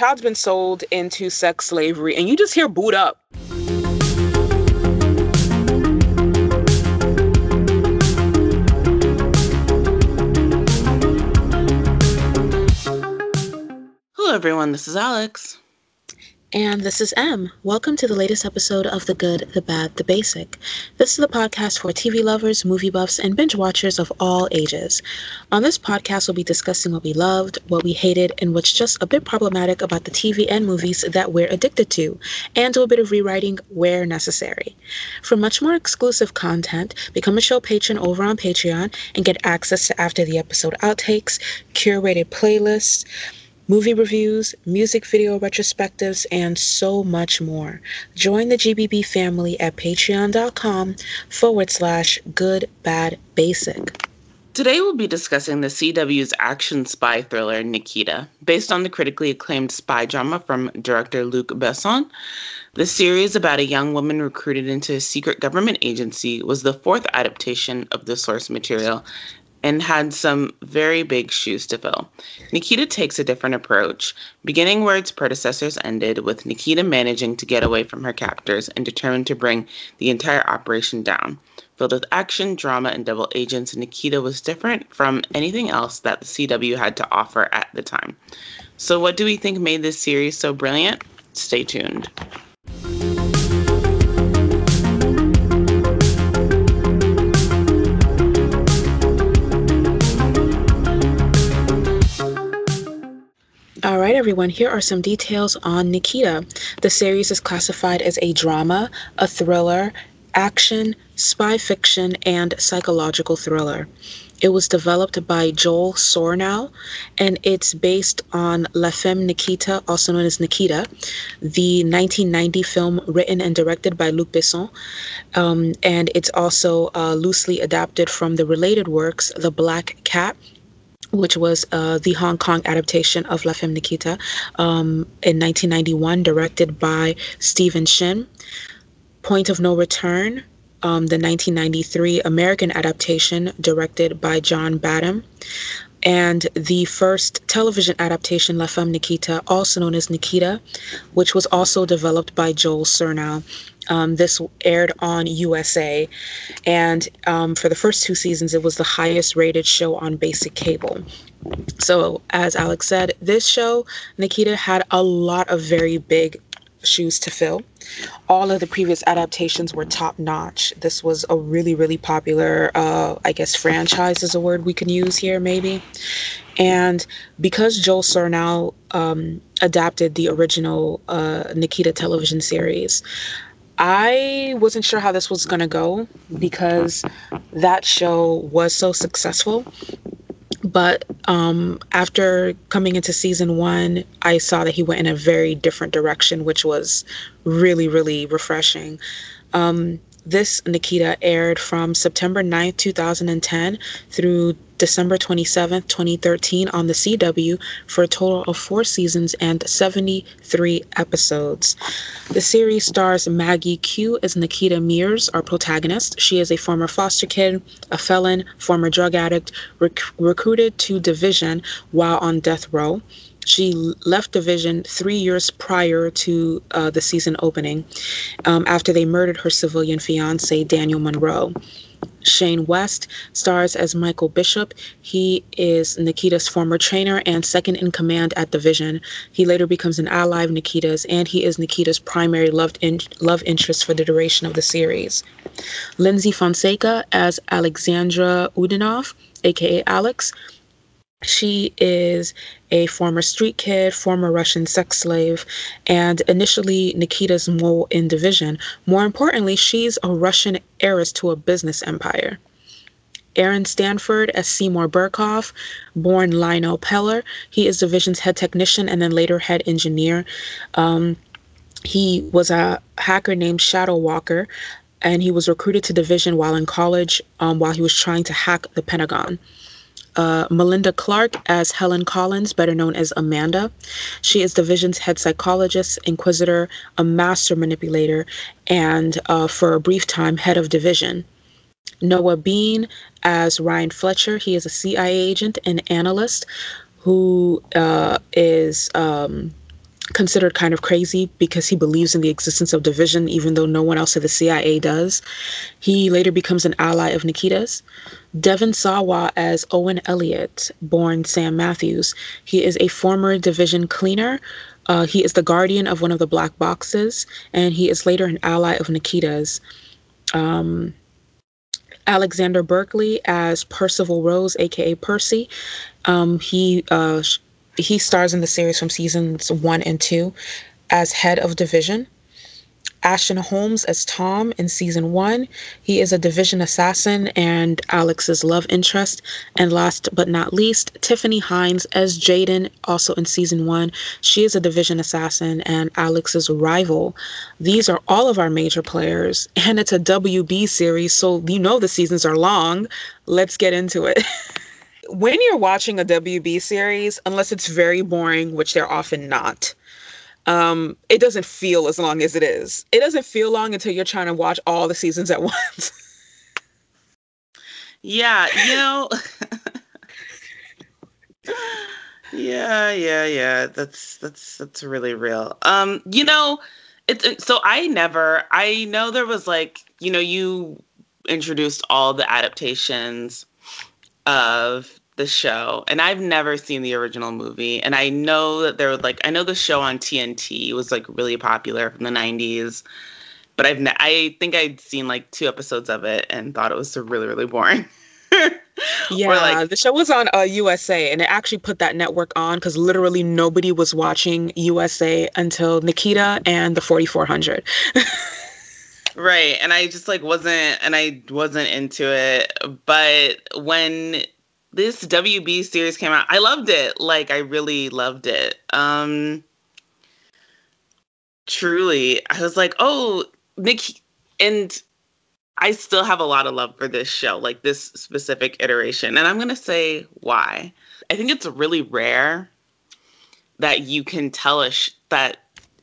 child's been sold into sex slavery and you just hear boot up. Hello, everyone. This is Alex. And this is M. Welcome to the latest episode of The Good, the Bad, the Basic. This is the podcast for TV lovers, movie buffs, and binge watchers of all ages. On this podcast, we'll be discussing what we loved, what we hated, and what's just a bit problematic about the TV and movies that we're addicted to, and do a bit of rewriting where necessary. For much more exclusive content, become a show patron over on Patreon and get access to after the episode outtakes, curated playlists, movie reviews, music video retrospectives, and so much more. Join the GBB family at patreon.com forward slash good bad basic. Today we'll be discussing the CW's action spy thriller Nikita, based on the critically acclaimed spy drama from director Luc Besson. The series about a young woman recruited into a secret government agency was the fourth adaptation of the source material and had some very big shoes to fill. Nikita takes a different approach, beginning where its predecessors ended, with Nikita managing to get away from her captors and determined to bring the entire operation down. Filled with action, drama, and double agents, Nikita was different from anything else that the CW had to offer at the time. So, what do we think made this series so brilliant? Stay tuned. All right, everyone, here are some details on Nikita. The series is classified as a drama, a thriller, action, spy fiction, and psychological thriller. It was developed by Joel Surnow, and it's based on La Femme Nikita, also known as Nikita, the 1990 film written and directed by Luc Besson. Um, and it's also uh, loosely adapted from the related works The Black Cat which was uh, the Hong Kong adaptation of La Femme Nikita um, in 1991, directed by Stephen Shin. Point of No Return, um, the 1993 American adaptation, directed by John Badham. And the first television adaptation, La Femme Nikita, also known as Nikita, which was also developed by Joel Surnow. Um, this aired on USA, and um, for the first two seasons, it was the highest rated show on basic cable. So, as Alex said, this show, Nikita, had a lot of very big shoes to fill. All of the previous adaptations were top notch. This was a really, really popular, uh, I guess, franchise is a word we can use here, maybe. And because Joel Surnow um, adapted the original uh, Nikita television series, I wasn't sure how this was going to go because that show was so successful. But um, after coming into season one, I saw that he went in a very different direction, which was really, really refreshing. Um, this Nikita aired from September 9th, 2010 through December 27th, 2013 on the CW for a total of four seasons and 73 episodes. The series stars Maggie Q as Nikita Mears, our protagonist. She is a former foster kid, a felon, former drug addict, rec- recruited to Division while on death row. She left Division three years prior to uh, the season opening um, after they murdered her civilian fiance, Daniel Monroe. Shane West stars as Michael Bishop. He is Nikita's former trainer and second in command at Division. He later becomes an ally of Nikita's, and he is Nikita's primary loved in- love interest for the duration of the series. Lyndsy Fonseca as Alexandra Udinov, aka Alex. She is a former street kid, former Russian sex slave, and initially Nikita's mole in division. More importantly, she's a Russian heiress to a business empire. Aaron Stanford as Seymour Birkhoff, born Lionel Peller. He is Division's head technician and then later head engineer. Um, he was a hacker named Shadow Walker, and he was recruited to Division while in college um, while he was trying to hack the Pentagon uh, Melinda Clarke as Helen Collins, better known as Amanda. She is the Division's head psychologist, inquisitor, a master manipulator, and uh, for a brief time, head of division. Noah Bean as Ryan Fletcher. He is a CIA agent and analyst who uh, is um, considered kind of crazy because he believes in the existence of division, even though no one else at the CIA does. He later becomes an ally of Nikita's. Devon Sawa as Owen Elliott, born Sam Matthews. He is a former division cleaner. Uh, he is the guardian of one of the black boxes, and he is later an ally of Nikita's. Um, Alexander Berkeley as Percival Rose, aka Percy. Um, he uh, he stars in the series from seasons one and two as head of division. Ashton Holmes as Tom in season one. He is a division assassin and Alex's love interest. And last but not least, Tiffany Hines as Jaden, also in season one. She is a division assassin and Alex's rival. These are all of our major players, and it's a WB series, so you know the seasons are long. Let's get into it. when you're watching a WB series, unless it's very boring, which they're often not, um, it doesn't feel as long as it is. It doesn't feel long until you're trying to watch all the seasons at once. yeah, you know. yeah, yeah, yeah. That's that's that's really real. Um, you know, it's so I never. I know there was like you know you introduced all the adaptations of the show, and I've never seen the original movie. And I know that there was like I know the show on TNT was like really popular from the '90s, but I've ne- I think I'd seen like two episodes of it and thought it was really really boring. yeah, like, the show was on uh, USA, and it actually put that network on because literally nobody was watching USA until Nikita and the 4400. right and i just like wasn't and i wasn't into it but when this WB series came out, I loved it. Like I really loved it. Um truly, I was like, "Oh, Nick and I still have a lot of love for this show, like this specific iteration. And I'm going to say why. I think it's really rare that you can tell us that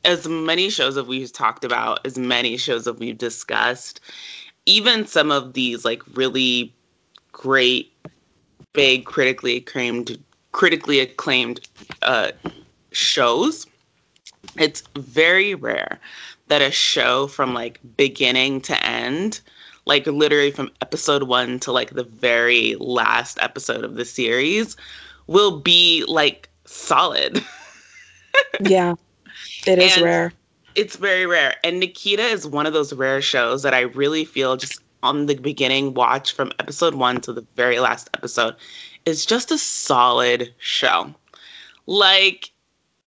as many shows that we've talked about, as many shows that we've discussed, even some of these like really great big critically acclaimed critically acclaimed uh, shows it's very rare that a show from like beginning to end like literally from episode 1 to like the very last episode of the series will be like solid. Yeah it is and rare it's very rare and nikita is one of those rare shows that i really feel just on the beginning watch from episode one to the very last episode is just a solid show. Like,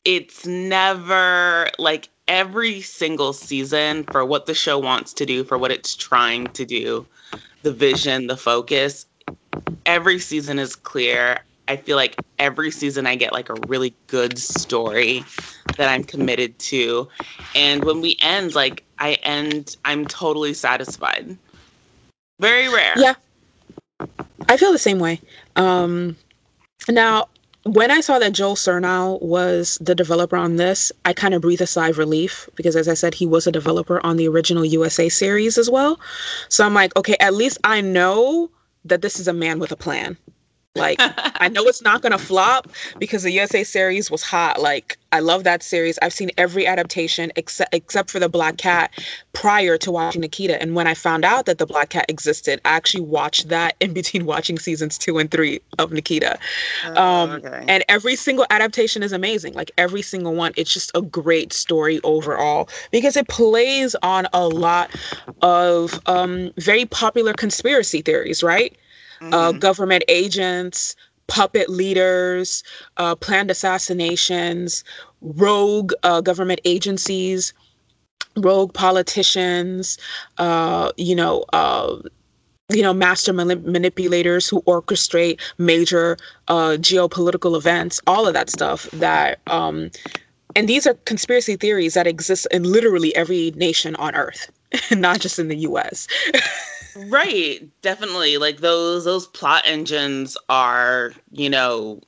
it's never like every single season for what the show wants to do, for what it's trying to do, the vision, the focus. Every season is clear. I feel like every season I get like a really good story that I'm committed to. And when we end, like I end, I'm totally satisfied. Very rare. Yeah. I feel the same way. Um, now, when I saw that Joel Surnow was the developer on this, I kind of breathed a sigh of relief because, as I said, he was a developer on the original USA series as well. So I'm like, okay, at least I know that this is a man with a plan. Like, I know it's not going to flop because the USA series was hot. Like, I love that series. I've seen every adaptation except except for the Black Cat prior to watching Nikita. And when I found out that the Black Cat existed, I actually watched that in between watching seasons two and three of Nikita. Oh, um, okay. And every single adaptation is amazing. Like every single one, it's just a great story overall because it plays on a lot of um, very popular conspiracy theories, right? Uh, mm-hmm. uh, government agents, puppet leaders, uh, planned assassinations, rogue uh, government agencies, rogue politicians, uh, you know, uh, you know, master manipulators who orchestrate major uh, geopolitical events, all of that stuff that um, and these are conspiracy theories that exist in literally every nation on earth, not just in the US. right definitely. Like those those plot engines are you know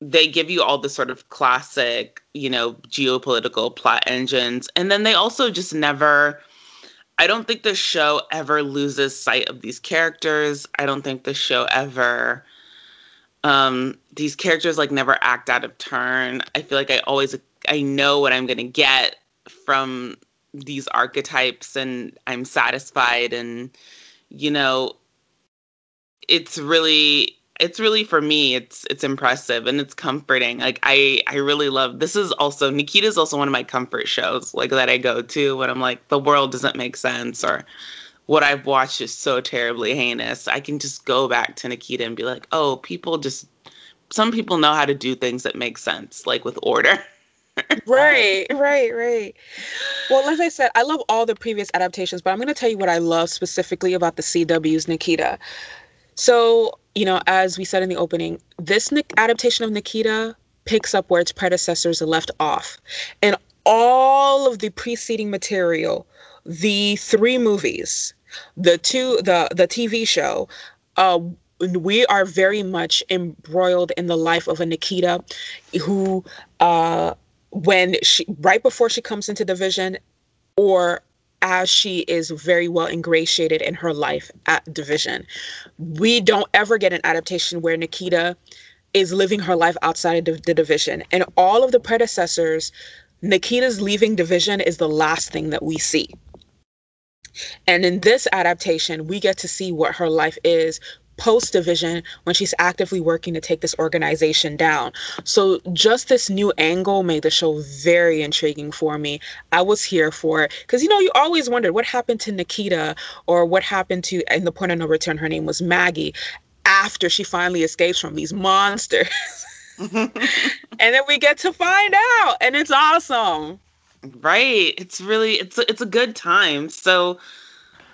they give you all the sort of classic you know geopolitical plot engines and then they also just never i don't think the show ever loses sight of these characters. I don't think the show ever um these characters like never act out of turn. I feel like i always I know what I'm gonna get from these archetypes and I'm satisfied and you know it's really it's really for me it's it's impressive and it's comforting. Like i i really love this is also nikita's also one of my comfort shows like that i go to when i'm like the world doesn't make sense or what i've watched is so terribly heinous. I can just go back to nikita and be like oh people just some people know how to do things that make sense like with order right, right, right. Well, as I said, I love all the previous adaptations, but I'm going to tell you what I love specifically about the CW's Nikita. So, you know, as we said in the opening, this adaptation of Nikita picks up where its predecessors left off. And all of the preceding material, the three movies, the two the the TV show, uh we are very much embroiled in the life of a Nikita who uh when she right before she comes into division or as she is very well ingratiated in her life at division we don't ever get an adaptation where nikita is living her life outside of the division. And all of the predecessors nikita's leaving division is the last thing that we see. And in this adaptation, we get to see what her life is post division when she's actively working to take this organization down. So just this new angle made the show very intriguing for me. I was here for it because you know you always wondered what happened to Nikita or what happened to in the point of no return her name was Maggie after she finally escapes from these monsters. and then we get to find out and it's awesome. Right. It's really it's it's a good time. So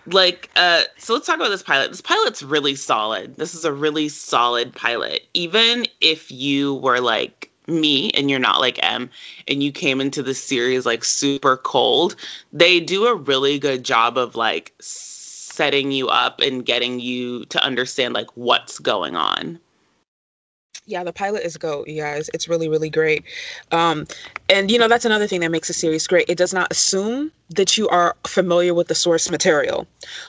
like uh so let's talk about this pilot. This pilot's really solid. This is a really solid pilot. Even if you were like me and you're not like m and you came into the series like super cold they do a really good job of like setting you up and getting you to understand like what's going on yeah, the pilot is go. Yeah, it's, it's really, really great. Um, and, you know, that's another thing that makes a series great. It does not assume that you are familiar with the source material,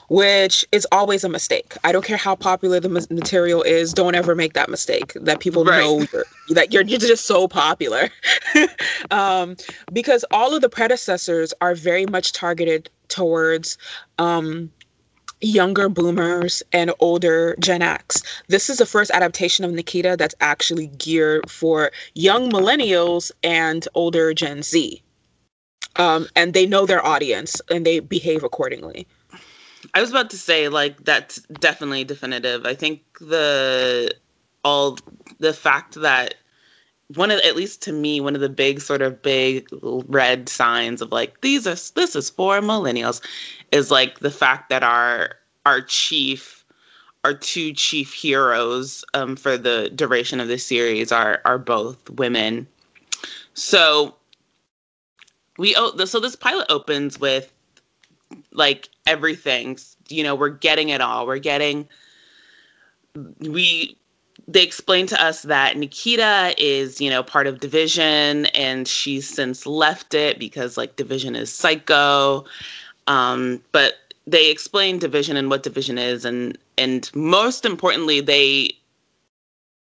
which is always a mistake. I don't care how popular the material is, don't ever make that mistake that people right. know you're, that you're, you're just so popular. um, because all of the predecessors are very much targeted towards um, younger boomers and older Gen X. This is the first adaptation of Nikita that's actually geared for young millennials and older Gen Z. Um, and they know their audience and they behave accordingly. I was about to say, like, that's definitely definitive. I think the all the fact that one of at least to me one of the big sort of big red signs of like these are this is for millennials is like the fact that our our chief our two chief heroes um, for the duration of the series are are both women. So we oh so this pilot opens with like everything. You know we're getting it all. We're getting we they explain to us that Nikita is, you know, part of Division and she's since left it because like Division is psycho. Um, but they explain Division and what Division is and and most importantly they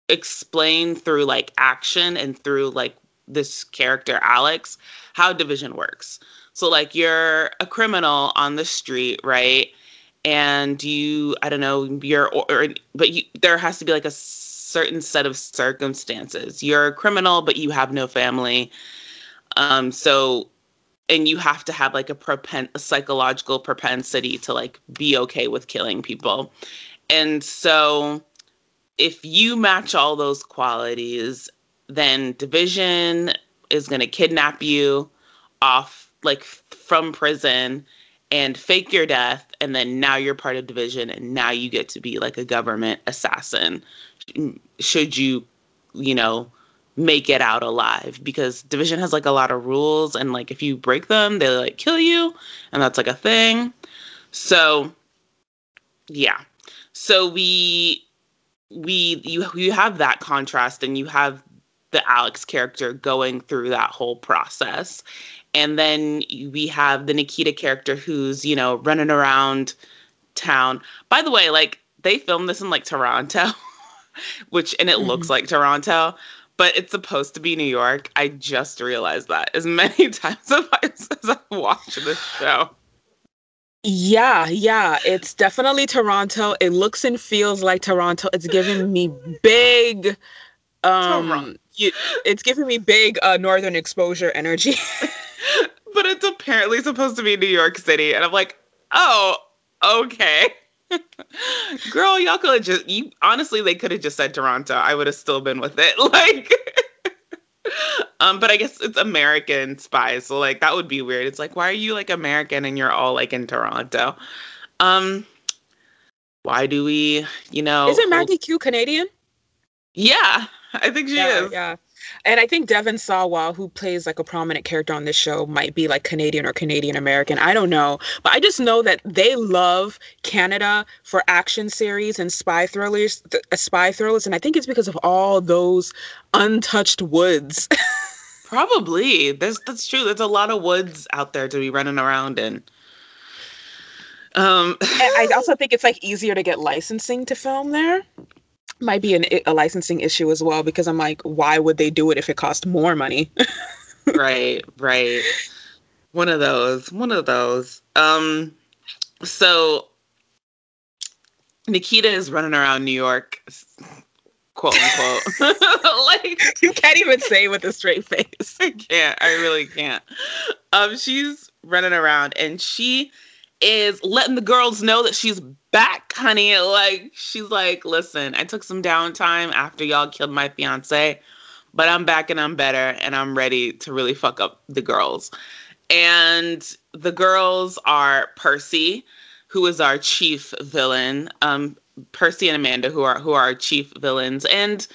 explain through like action and through like this character Alex how Division works. So like you're a criminal on the street, right? And you I don't know, you're or, or but you there has to be like a certain set of circumstances. You're a criminal, but you have no family. Um, so, and you have to have like a, propen- a psychological propensity to like be okay with killing people. And so, if you match all those qualities, then division is going to kidnap you off like from prison and fake your death and then now you're part of division and now you get to be like a government assassin should you, you know, make it out alive? Because division has like a lot of rules and like if you break them they like kill you and that's like a thing. So yeah. So we we you you have that contrast and you have the alex character going through that whole process. And then we have the nikita character who's you know running around town. By the way like they filmed this in like toronto which and it mm-hmm. looks like Toronto, but it's supposed to be New York. I just realized that as many times as I've watched this show. Yeah, yeah, it's definitely Toronto. It looks and feels like Toronto. It's giving me big um you, it's giving me big uh northern exposure energy. but it's apparently supposed to be New York City and I'm like, "Oh, okay." Girl, y'all could have just you honestly they could have just said Toronto. I would have still been with it. Like um, but I guess it's American spies, so like that would be weird. It's like, why are you like American and you're all like in Toronto? Um, why do we, you know? Isn't Maggie Q Canadian? Yeah, I think she yeah, is. Yeah. And I think Devon Sawa, who plays like a prominent character on this show, might be like Canadian or Canadian American. I don't know. But I just know that they love Canada for action series and spy thrillers, th- uh, spy thrillers. And I think it's because of all those untouched woods. Probably. There's that's true. There's a lot of woods out there to be running around in. Um I also think it's like easier to get licensing to film there might be an, a licensing issue as well because I'm like, why would they do it if it cost more money? right, right. One of those. One of those. Um, so Nikita is running around New York, quote unquote. like you can't even say with a straight face. I can't. I really can't. Um, she's running around and she is letting the girls know that she's back, honey. Like, she's like, listen, I took some downtime after y'all killed my fiance, but I'm back and I'm better and I'm ready to really fuck up the girls. And the girls are Percy, who is our chief villain, um, Percy and Amanda, who are who are our chief villains, and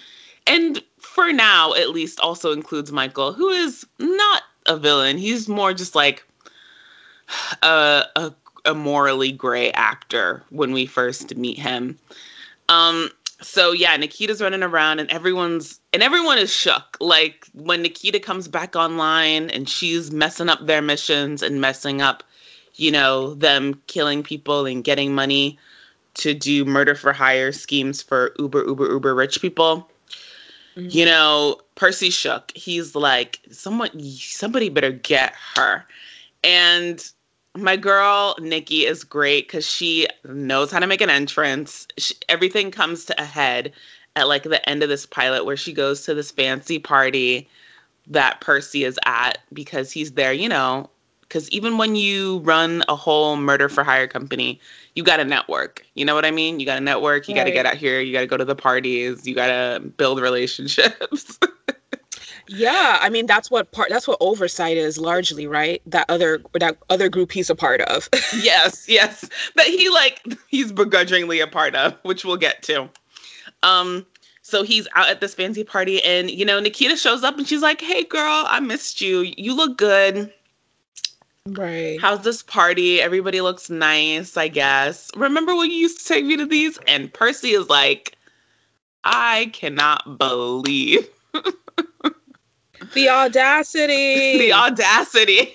and for now at least also includes Michael, who is not a villain. He's more just like a, a a morally gray actor when we first meet him. Um, so yeah, Nikita's running around and everyone's and everyone is shook. Like when Nikita comes back online and she's messing up their missions and messing up, you know, them killing people and getting money to do murder for hire schemes for uber uber uber rich people. Mm-hmm. You know, Percy shook. He's like, someone somebody better get her. And my girl Nikki is great because she knows how to make an entrance. She, everything comes to a head at like the end of this pilot where she goes to this fancy party that Percy is at because he's there, you know. Because even when you run a whole murder for hire company, you got to network. You know what I mean? You got to network. You right. got to get out here. You got to go to the parties. You got to build relationships. Yeah, I mean that's what part that's what oversight is largely, right? That other that other group he's a part of. yes, yes. That he like he's begrudgingly a part of, which we'll get to. Um so he's out at this fancy party and you know Nikita shows up and she's like, "Hey girl, I missed you. You look good." Right. How's this party? Everybody looks nice, I guess. Remember when you used to take me to these? And Percy is like, I cannot believe the audacity. the audacity.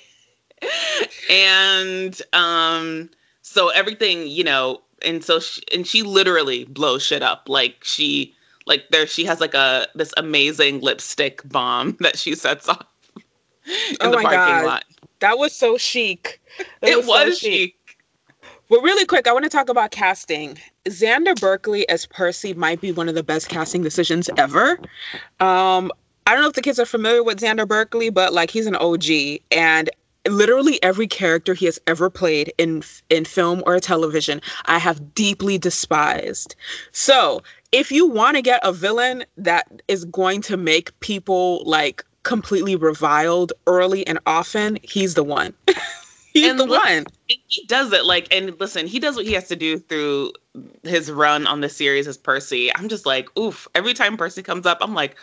and um so everything, you know, and so she, and she literally blows shit up. Like she like there she has like a this amazing lipstick bomb that she sets off in oh the parking God. lot. That was so chic. That it was, was so chic. chic. But really quick, I want to talk about casting. Xander Berkeley as Percy might be one of the best casting decisions ever. Um, I don't know if the kids are familiar with Xander Berkeley, but like he's an OG and literally every character he has ever played in in film or television I have deeply despised. So, if you want to get a villain that is going to make people like completely reviled early and often, he's the one. he's and the look, one. He does it like and listen, he does what he has to do through his run on the series as Percy. I'm just like, oof, every time Percy comes up, I'm like,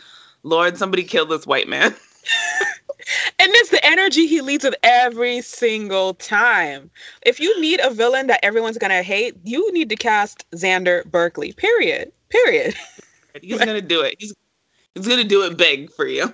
Lord, somebody kill this white man. and it's the energy he leads with every single time. If you need a villain that everyone's gonna hate, you need to cast Xander Berkeley. Period. Period. He's gonna do it. He's he's gonna do it big for you.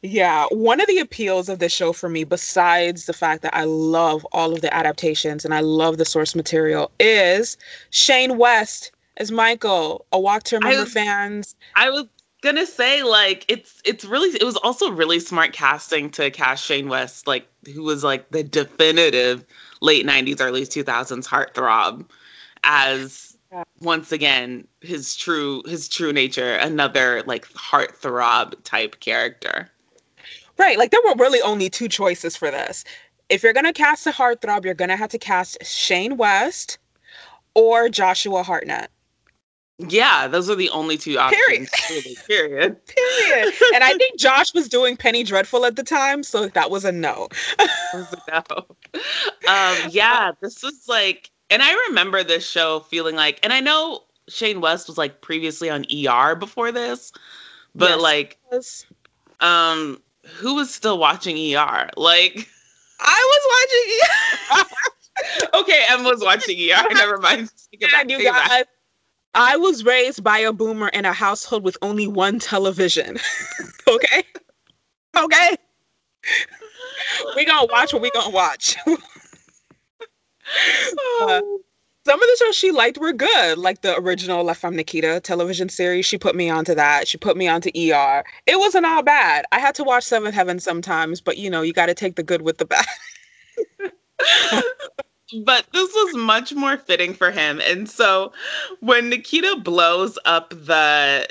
Yeah, one of the appeals of this show for me, besides the fact that I love all of the adaptations and I love the source material, is Shane West as Michael. A Walk to Remember I was, fans. I was gonna say like it's it's really it was also really smart casting to cast Shane West like who was like the definitive late 90s early 2000s heartthrob as once again his true his true nature another like heartthrob type character. Right like there were really only two choices for this. If you're gonna cast a heartthrob you're gonna have to cast Shane West or Joshua Hartnett yeah, those are the only two options. Period. period. period. And I think Josh was doing Penny Dreadful at the time, so that was a no. was a no. Um, yeah, this was like, and I remember this show feeling like, and I know Shane West was like previously on ER before this, but yes, like, um, who was still watching ER? Like, I was watching ER. okay, Emma was watching ER. Never mind. Yeah, you guys. I was raised by a boomer in a household with only one television. okay? Okay? we gonna watch what we gonna watch. uh, some of the shows she liked were good, like the original La Femme Nikita television series. She put me onto that. She put me onto ER. It wasn't all bad. I had to watch Seventh Heaven sometimes, but you know, you got to take the good with the bad but this was much more fitting for him. And so when Nikita blows up the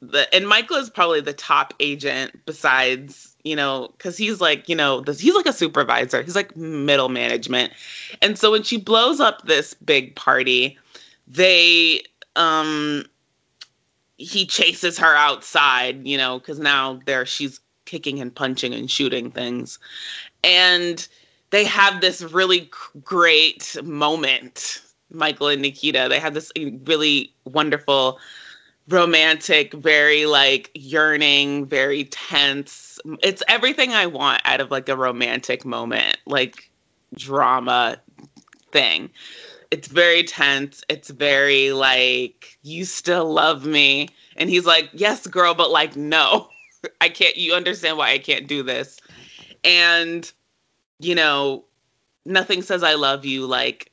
the and Michael is probably the top agent besides, you know, cuz he's like, you know, this, he's like a supervisor. He's like middle management. And so when she blows up this big party, they um he chases her outside, you know, cuz now there she's kicking and punching and shooting things. And they have this really great moment, Michael and Nikita. They have this really wonderful, romantic, very like yearning, very tense. It's everything I want out of like a romantic moment, like drama thing. It's very tense. It's very like, you still love me. And he's like, yes, girl, but like, no, I can't, you understand why I can't do this. And you know, nothing says I love you like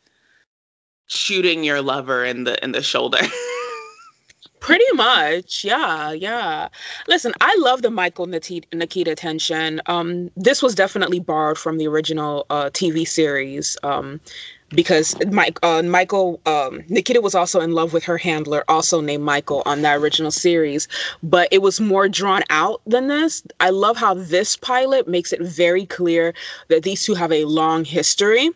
shooting your lover in the in the shoulder. Pretty much, yeah, yeah. Listen, I love the Michael Nikita tension. Um, this was definitely borrowed from the original uh, TV series. Um, because Mike, uh, Michael, um, Nikita was also in love with her handler, also named Michael, on that original series, but it was more drawn out than this. I love how this pilot makes it very clear that these two have a long history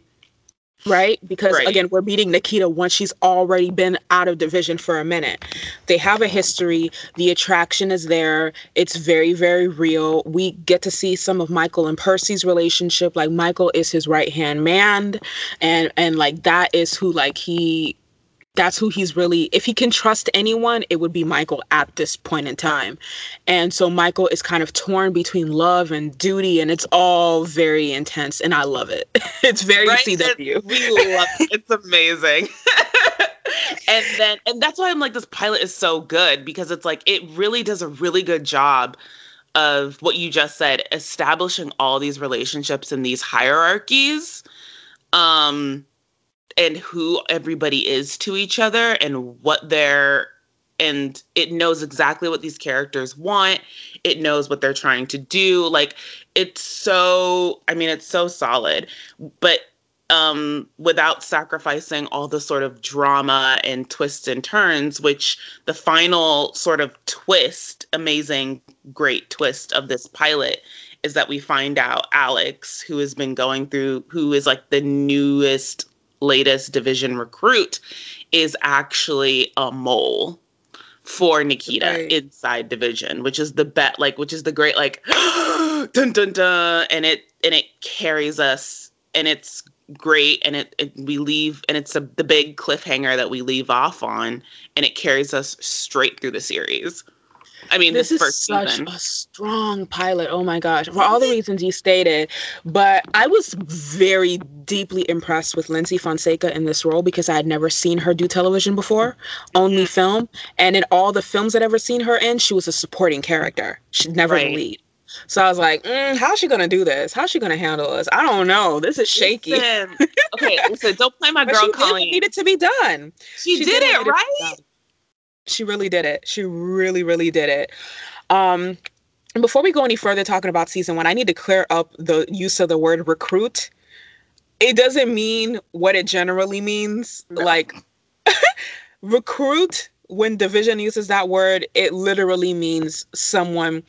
right? Because right. again, we're meeting Nikita once she's already been out of division for a minute. They have a history, the attraction is there, it's very, very real. We get to see some of Michael and Percy's relationship. Like Michael is his right hand man, and and like that is who like he that's who he's really if he can trust anyone it would be michael at this point in time. And so michael is kind of torn between love and duty and it's all very intense and i love it. It's very right? cw it, we love it. it's amazing. And then and that's why i'm like this pilot is so good because it's like it really does a really good job of what you just said establishing all these relationships and these hierarchies. Um and who everybody is to each other and what they're and it knows exactly what these characters want. It knows what they're trying to do. Like it's so i mean it's so solid. But um without sacrificing all the sort of drama and twists and turns which the final sort of twist amazing great twist of this pilot is that we find out alex who has been going through who is like the newest latest division recruit is actually a mole for Nikita right. inside division, which is the bet like which is the great like dun dun dun and it and it carries us and it's great and it, it we leave and it's a, the big cliffhanger that we leave off on and it carries us straight through the series. I mean, this, this is such season. a strong pilot. Oh my gosh, for all the reasons you stated. But I was very deeply impressed with Lyndsy Fonseca in this role because I had never seen her do television before, only film. And in all the films I'd ever seen her in, she was a supporting character. She'd never right. lead. So I was like, mm, how's she gonna do this? How's she gonna handle this? I don't know. This is shaky. Listen, okay, so don't play my girl Colleen. Needed to be done. She, she did, did, it right. She really did it. She really, really did it. Um, and before we go any further talking about season one, I need to clear up the use of the word recruit. It doesn't mean what it generally means. No. Like recruit, when division uses that word, it literally means someone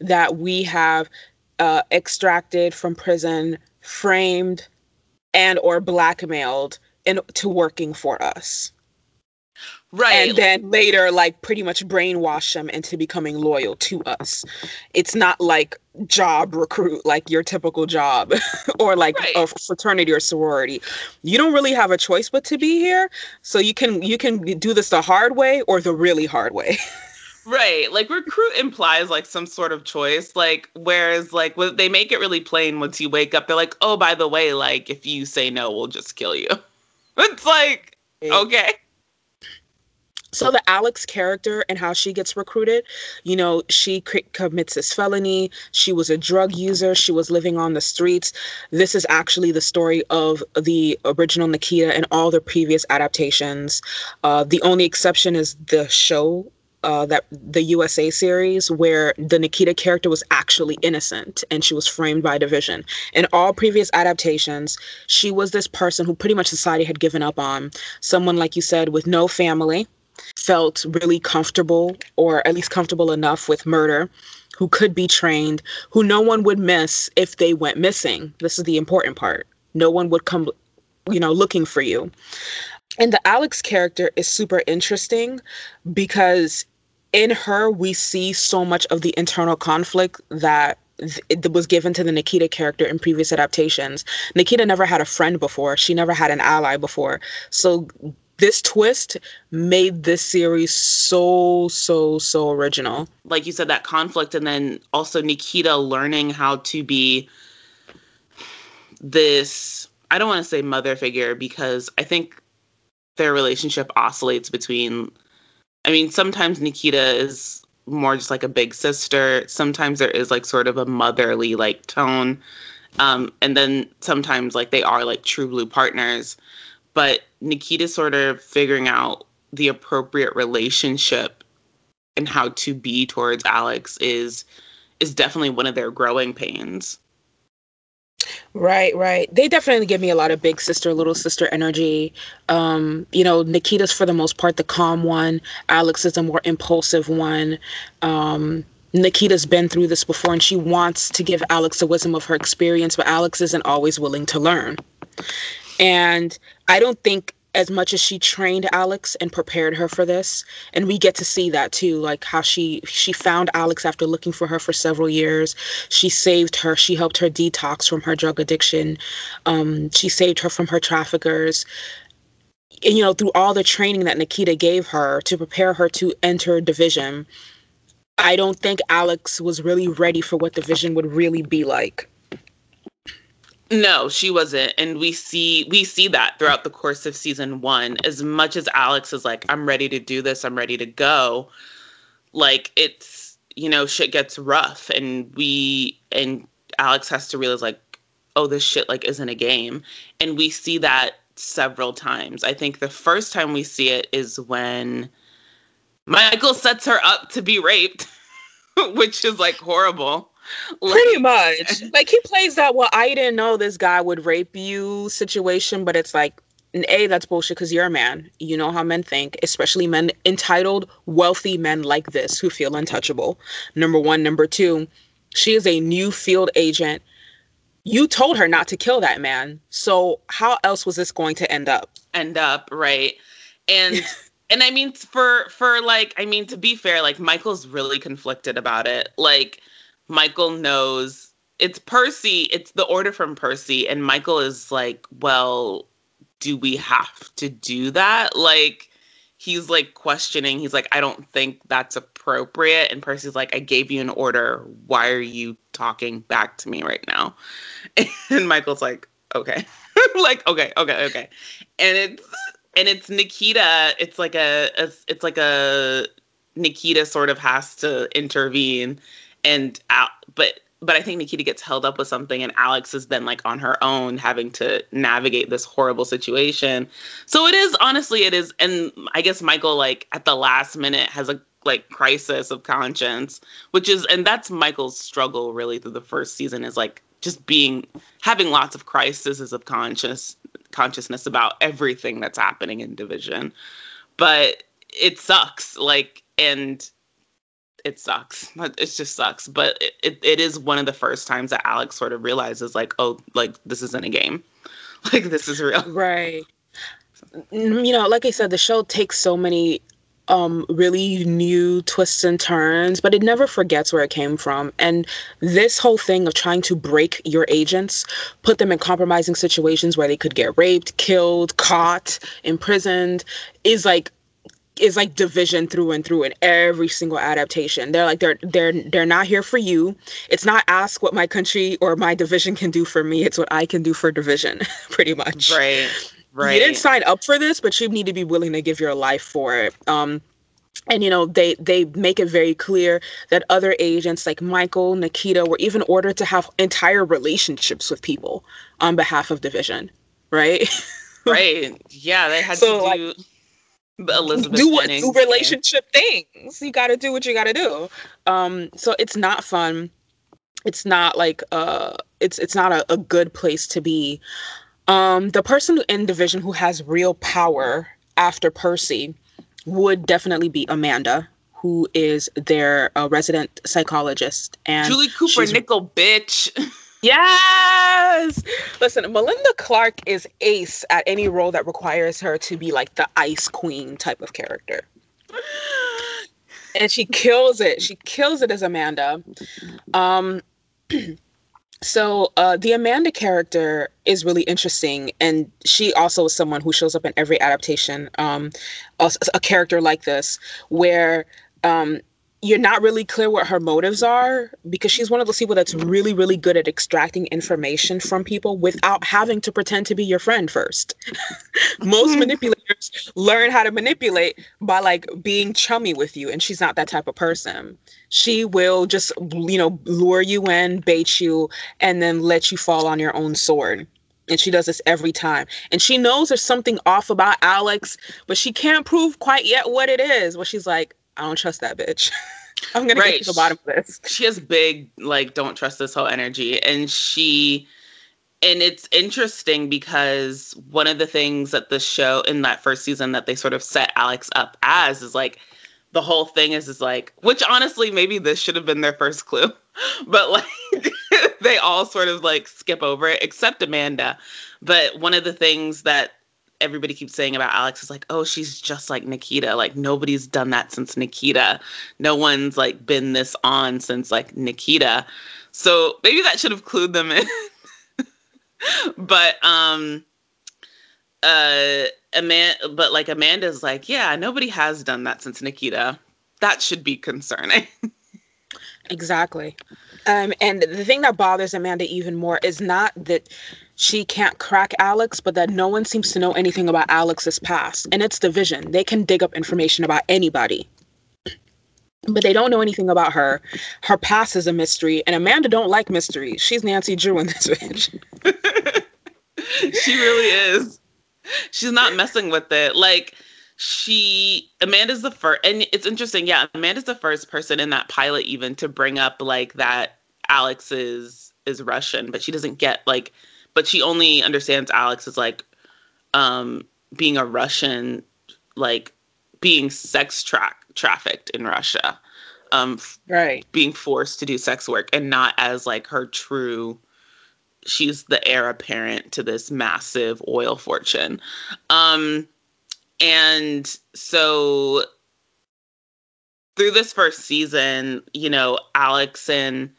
that we have uh, extracted from prison, framed, and or blackmailed into working for us. Right. And then later, like, pretty much brainwash them into becoming loyal to us. It's not like job recruit, like your typical job or like right. a fraternity or sorority. You don't really have a choice but to be here. So you can you can do this the hard way or the really hard way. Right. Like recruit implies like some sort of choice. Like whereas like they make it really plain once you wake up, they're like, oh, by the way, like if you say no, we'll just kill you. it's like, okay. So the Alex character and how she gets recruited, you know, she commits this felony. She was a drug user. She was living on the streets. This is actually the story of the original Nikita and all the previous adaptations. Uh, the only exception is the show uh, that the USA series where the Nikita character was actually innocent and she was framed by division. In all previous adaptations, she was this person who pretty much society had given up on. Someone, like you said, with no family, felt really comfortable or at least comfortable enough with murder who could be trained, who no one would miss if they went missing. This is the important part. No one would come, you know, looking for you. And the Alex character is super interesting because in her we see so much of the internal conflict that it was given to the Nikita character in previous adaptations. Nikita never had a friend before. She never had an ally before. So this twist made this series so so so original. Like you said that conflict and then also Nikita learning how to be this I don't want to say mother figure because I think their relationship oscillates between I mean, sometimes Nikita is more just like a big sister. Sometimes there is like sort of a motherly like tone. Um, and then sometimes like they are like true blue partners. But Nikita sort of figuring out the appropriate relationship and how to be towards Alex is is definitely one of their growing pains. Right, right. They definitely give me a lot of big sister, little sister energy. Um, you know, Nikita's for the most part the calm one. Alex is a more impulsive one. Um, Nikita's been through this before and she wants to give Alex the wisdom of her experience, but Alex isn't always willing to learn. And I don't think as much as she trained Alex and prepared her for this and we get to see that too like how she she found Alex after looking for her for several years. She saved her she helped her detox from her drug addiction. Um, she saved her from her traffickers. And you know through all the training that Nikita gave her to prepare her to enter division I don't think Alex was really ready for what division would really be like no, she wasn't. And we see we see that throughout the course of season 1 as much as Alex is like I'm ready to do this, I'm ready to go. Like it's you know shit gets rough and we and Alex has to realize like oh this shit like isn't a game. And we see that several times. I think the first time we see it is when Michael sets her up to be raped, which is like horrible. Like, Pretty much. like he plays that well, I didn't know this guy would rape you situation, but it's like A, that's bullshit because you're a man. You know how men think, especially men entitled, wealthy men like this who feel untouchable. Number one. Number two, she is a new field agent. You told her not to kill that man. So how else was this going to end up? End up, right. And and I mean for for like I mean to be fair, like Michael's really conflicted about it. Like Michael knows it's Percy, it's the order from Percy, and Michael is like, well, do we have to do that? Like, he's like questioning. He's like, I don't think that's appropriate. And Percy's like, I gave you an order. Why are you talking back to me right now? And Michael's like, okay. like, okay, okay, okay. And it's and it's Nikita. It's like a, a it's like a Nikita sort of has to intervene and out but but I think Nikita gets held up with something, and Alex is then like on her own having to navigate this horrible situation. So it is honestly, it is, and I guess Michael like at the last minute has a like crisis of conscience, which is, and that's Michael's struggle really through the first season is like just being having lots of crises of conscious consciousness about everything that's happening in division, but it sucks like and it sucks. It just sucks. But it, it, it is one of the first times that Alex sort of realizes, like, oh, like this isn't a game. Like this is real. Right. You know, like I said, the show takes so many um really new twists and turns but it never forgets where it came from and this whole thing of trying to break your agents put them in compromising situations where they could get raped killed caught imprisoned is like is like division through and through in every single adaptation. They're like they're they're they're not here for you. It's not ask what my country or my division can do for me. It's what I can do for division, pretty much. Right. Right. You didn't sign up for this, but you need to be willing to give your life for it. Um and you know they they make it very clear that other agents like michael nikita were even ordered to have entire relationships with people on behalf of division right right yeah they had so, to do like, Elizabeth do what do relationship things. You got to do what you got to do. Um, so it's not fun. It's not like uh, it's it's not a, a good place to be. Um, the person in division who has real power after Percy would definitely be Amanda, who is their uh, resident psychologist. And Julie Cooper Nichol, bitch. Yes. Listen, Melinda Clarke is ace at any role that requires her to be like the ice queen type of character. And she kills it. She kills it as Amanda. Um so uh the Amanda character is really interesting and she also is someone who shows up in every adaptation um a, a character like this where um you're not really clear what her motives are because she's one of those people that's really really good at extracting information from people without having to pretend to be your friend first. Most mm-hmm. manipulators learn how to manipulate by like being chummy with you and she's not that type of person. She will just you know lure you in bait you and then let you fall on your own sword. And she does this every time. And she knows there's something off about alex but she can't prove quite yet what it is. Well she's like I don't trust that bitch. I'm gonna right. get to the bottom of this. She has big like don't trust this whole energy, and she and it's interesting because one of the things that the show in that first season that they sort of set Alex up as is like the whole thing is is like which honestly maybe this should have been their first clue but like they all sort of like skip over it except Amanda but one of the things that everybody keeps saying about Alex is like, oh, she's just like Nikita. Like nobody's done that since Nikita. No one's like been this on since like Nikita. So maybe that should have clued them in. but um uh Amanda but like Amanda's like, yeah, nobody has done that since Nikita. That should be concerning. exactly. Um and the thing that bothers Amanda even more is not that she can't crack Alex, but that no one seems to know anything about Alex's past. And it's division. They can dig up information about anybody. But they don't know anything about her. Her past is a mystery, and Amanda don't like mystery. She's Nancy Drew in this bitch. she really is. She's not messing with it. Like she Amanda's the first and it's interesting, yeah, Amanda's the first person in that pilot even to bring up like that Alex is is Russian, but she doesn't get like but she only understands Alex as like um being a Russian like being sex tra- trafficked in Russia. Um right. being forced to do sex work and not as like her true she's the heir apparent to this massive oil fortune. Um and so through this first season, you know, Alex and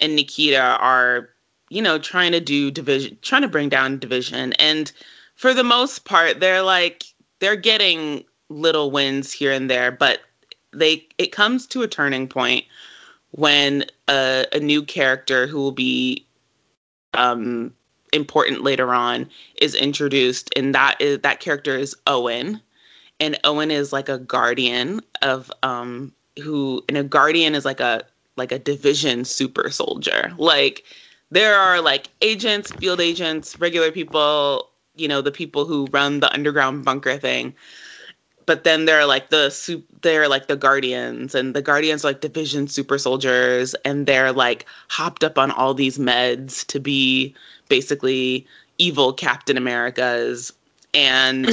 and Nikita are you know, trying to do division, trying to bring down division. And for the most part, they're like, they're getting little wins here and there, but they, it comes to a turning point when a, a new character who will be um, important later on is introduced, and that is that character is Owen, and Owen is like a guardian of um, who, and a guardian is like a like a division super soldier. Like there are like agents, field agents, regular people, you know, the people who run the underground bunker thing. But then there are like the soup they're like the guardians and the guardians are like division super soldiers and they're like hopped up on all these meds to be basically evil Captain Americas and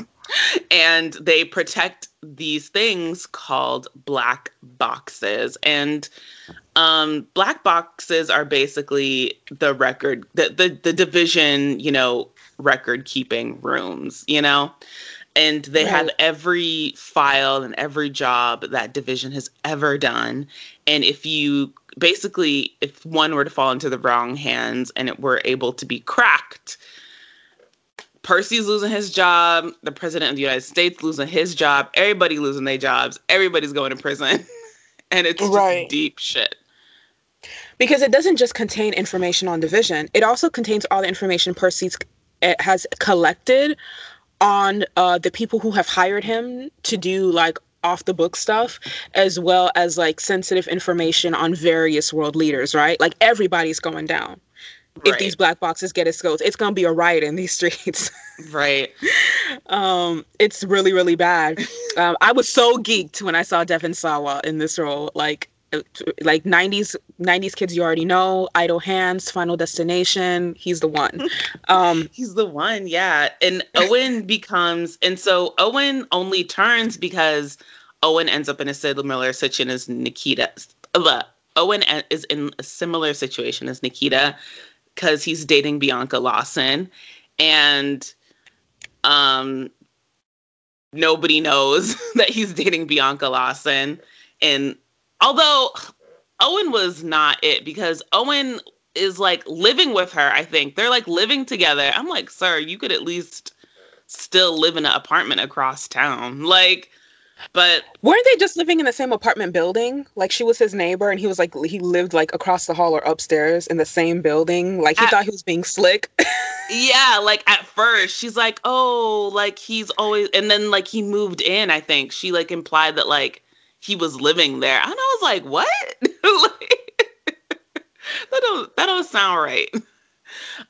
and they protect these things called black boxes and um, black boxes are basically the record the, the the division you know record keeping rooms you know and they right. have every file and every job that division has ever done and if you basically if one were to fall into the wrong hands and it were able to be cracked Percy's losing his job, the president of the United States losing his job, everybody losing their jobs, everybody's going to prison. and it's right. deep shit. Because it doesn't just contain information on division, it also contains all the information Percy's eh, has collected on uh, the people who have hired him to do like off the book stuff as well as like sensitive information on various world leaders right? Like everybody's going down. Right. if these black boxes get exposed it's going to be a riot in these streets. Right. Um it's really really bad. Um, i was so geeked when i saw devon sawa in this role like like 90s 90s kids you already know idle hands final destination he's the one. Um he's the one yeah. And owen becomes and so owen only turns because owen ends up in a similar situation as nikita uh, owen is in a similar situation as nikita because he's dating bianca lawson. And um nobody knows that he's dating bianca lawson. And Although Owen was not it because Owen is like living with her, I think. They're like living together. I'm like, sir, you could at least still live in an apartment across town. Like, but weren't they just living in the same apartment building? Like she was his neighbor and he was like he lived like across the hall or upstairs in the same building. Like he at, thought he was being slick. yeah, like at first she's like, "Oh, like he's always," and then like he moved in. I think she like implied that like he was living there. And I was like, what? like, that don't that don't sound right.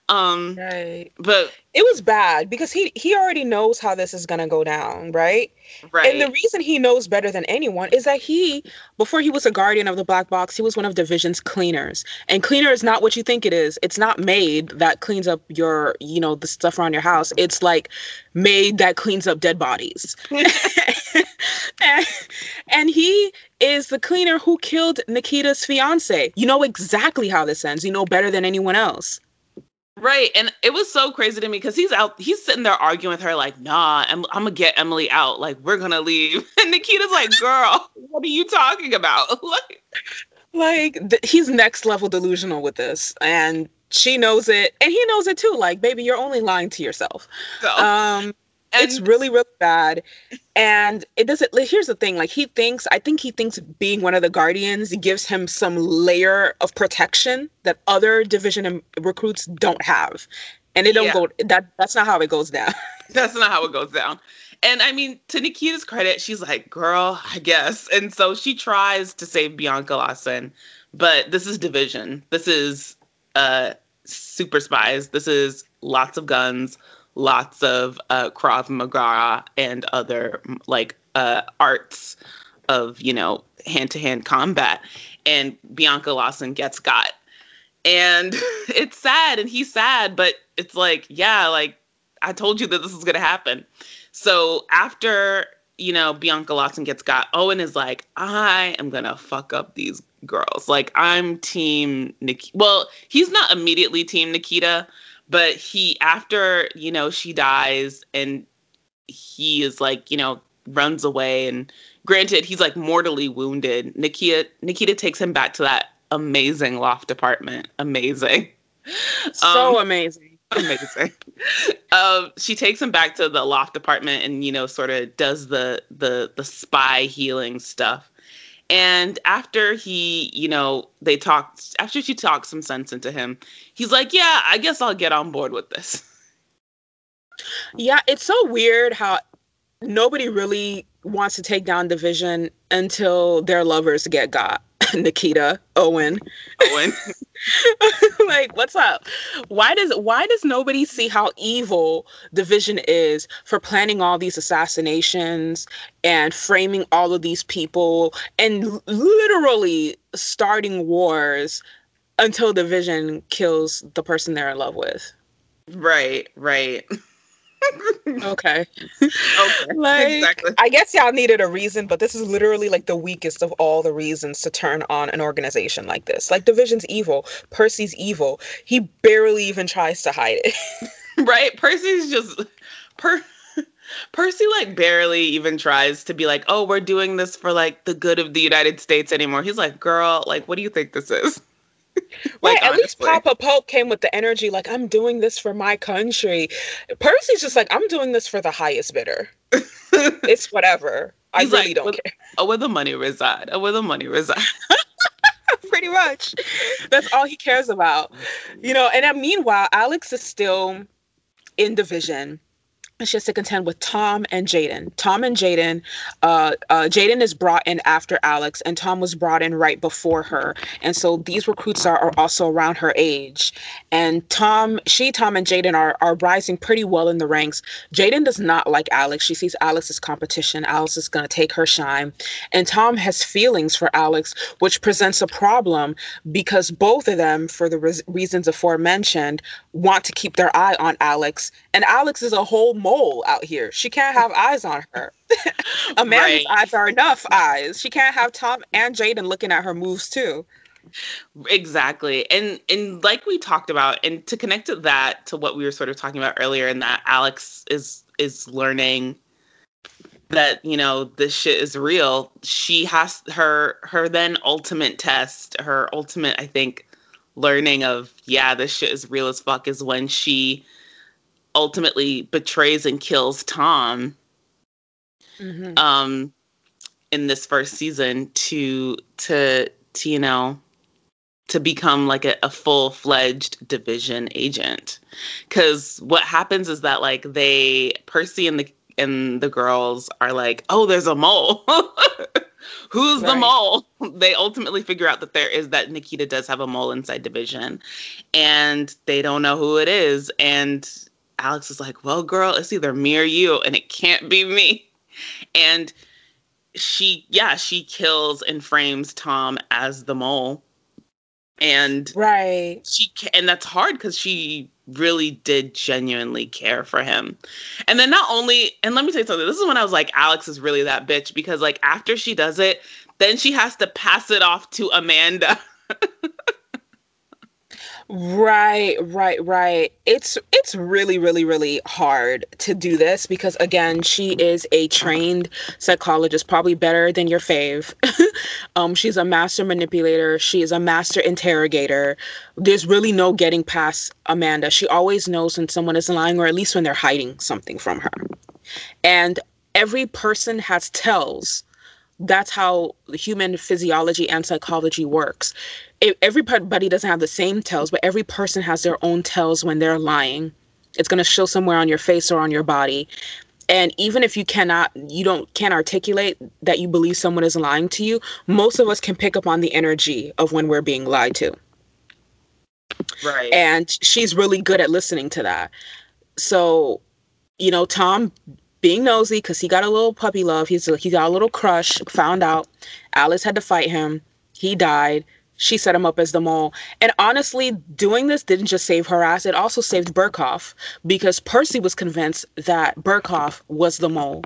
Um right. but it was bad because he he already knows how this is gonna go down, right? Right. And the reason he knows better than anyone is that he, before he was a guardian of the black box, he was one of Division's cleaners. And cleaner is not what you think it is. It's not maid that cleans up your, you know, the stuff around your house. It's like maid that cleans up dead bodies. and, and he is the cleaner who killed Nikita's fiance. You know exactly how this ends. You know better than anyone else. Right. And it was so crazy to me because he's out, he's sitting there arguing with her, like, nah, I'm, I'm going to get Emily out. Like, we're going to leave. And Nikita's like, girl, what are you talking about? like, like th- he's next level delusional with this. And she knows it. And he knows it too. Like, baby, you're only lying to yourself. So, um, and it's really, really bad. And it doesn't, here's the thing like, he thinks, I think he thinks being one of the guardians gives him some layer of protection that other division recruits don't have. And it don't yeah. go, that that's not how it goes down. that's not how it goes down. And I mean, to Nikita's credit, she's like, girl, I guess. And so she tries to save Bianca Lawson, but this is division. This is uh super spies. This is lots of guns, lots of uh, Krav Maga and other like uh, arts of you know hand to hand combat. And Bianca Lawson gets got, and it's sad, and he's sad, but it's like yeah, like I told you that this is gonna happen. So after you know Bianca Lawson gets got, Owen is like, I am gonna fuck up these girls. Like I'm team Nikita. Well, he's not immediately team Nikita, but he after you know she dies and he is like you know runs away and granted he's like mortally wounded nikita nikita takes him back to that amazing loft apartment. Amazing. So um, amazing. amazing. Um, she takes him back to the loft apartment and you know sort of does the the the spy healing stuff and after he, you know, they talked, after she talked some sense into him, he's like, yeah, I guess I'll get on board with this. Yeah, it's so weird how nobody really wants to take down Division until their lovers get got. Nikita, Owen. Owen. like, what's up? Why does why does nobody see how evil division is for planning all these assassinations and framing all of these people and literally starting wars until division kills the person they're in love with? Right, right. okay. Okay. Like, exactly. I guess y'all needed a reason, but this is literally like the weakest of all the reasons to turn on an organization like this. Like Division's evil, Percy's evil. He barely even tries to hide it. right? Percy's just per Percy like barely even tries to be like, "Oh, we're doing this for like the good of the United States anymore." He's like, "Girl, like what do you think this is?" Like, right, at least Papa Pope came with the energy, like, I'm doing this for my country. Percy's just like, I'm doing this for the highest bidder. it's whatever. I really like, don't where, care. Oh, where the money reside. Oh, where the money reside. Pretty much. That's all he cares about. You know, and then meanwhile, Alex is still in division she has to contend with Tom and Jaden. Tom and Jaden, uh, uh, Jaden is brought in after Alex, and Tom was brought in right before her. And so these recruits are, are also around her age. And Tom, she, Tom, and Jaden are, are rising pretty well in the ranks. Jaden does not like Alex. She sees Alex as competition. Alex is going to take her shine. And Tom has feelings for Alex, which presents a problem because both of them, for the re- reasons aforementioned, want to keep their eye on Alex. And Alex is a whole mole out here. She can't have eyes on her. Amanda's right. eyes are enough eyes. She can't have Tom and Jaden looking at her moves too. Exactly. And and like we talked about, and to connect to that to what we were sort of talking about earlier, and that Alex is is learning that you know this shit is real she has her her then ultimate test her ultimate i think learning of yeah this shit is real as fuck is when she ultimately betrays and kills Tom mm-hmm. um in this first season to to to you know to become like a, a full-fledged division agent because what happens is that like they percy and the and the girls are like oh there's a mole who's right. the mole they ultimately figure out that there is that nikita does have a mole inside division and they don't know who it is and Alex is like, well, girl, it's either me or you, and it can't be me. And she, yeah, she kills and frames Tom as the mole. And right, she and that's hard because she really did genuinely care for him. And then not only, and let me you something. This is when I was like, Alex is really that bitch because like after she does it, then she has to pass it off to Amanda. Right, right, right. It's it's really really really hard to do this because again, she is a trained psychologist, probably better than your fave. um she's a master manipulator, she is a master interrogator. There's really no getting past Amanda. She always knows when someone is lying or at least when they're hiding something from her. And every person has tells that's how human physiology and psychology works everybody doesn't have the same tells, but every person has their own tells when they're lying. It's going to show somewhere on your face or on your body. And even if you cannot, you don't can't articulate that you believe someone is lying to you, most of us can pick up on the energy of when we're being lied to. Right. And she's really good at listening to that. So, you know, Tom being nosy because he got a little puppy love. He's he got a little crush. Found out Alice had to fight him. He died she set him up as the mole. And honestly, doing this didn't just save her ass, it also saved Birkhoff because Percy was convinced that Birkhoff was the mole